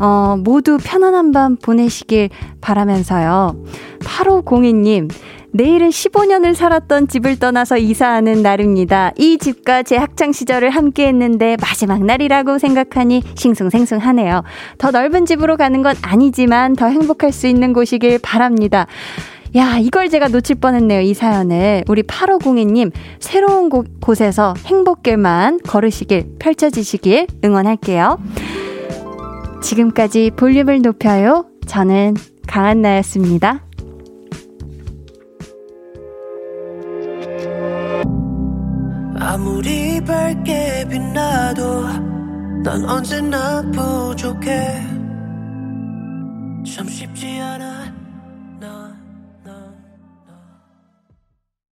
어, 모두 편안한 밤 보내시길 바라면서요. 8502님, 내일은 15년을 살았던 집을 떠나서 이사하는 날입니다. 이 집과 제 학창 시절을 함께 했는데 마지막 날이라고 생각하니 싱숭생숭하네요. 더 넓은 집으로 가는 건 아니지만 더 행복할 수 있는 곳이길 바랍니다. 야, 이걸 제가 놓칠 뻔했네요, 이 사연을. 우리 8502님, 새로운 곳, 곳에서 행복길만 걸으시길, 펼쳐지시길 응원할게요. 지금까지 볼륨을 높여요. 저는 강한나였습니다. 아무리 밝게 빛나도 난 언제나 부족해. 참 쉽지 않아. 넌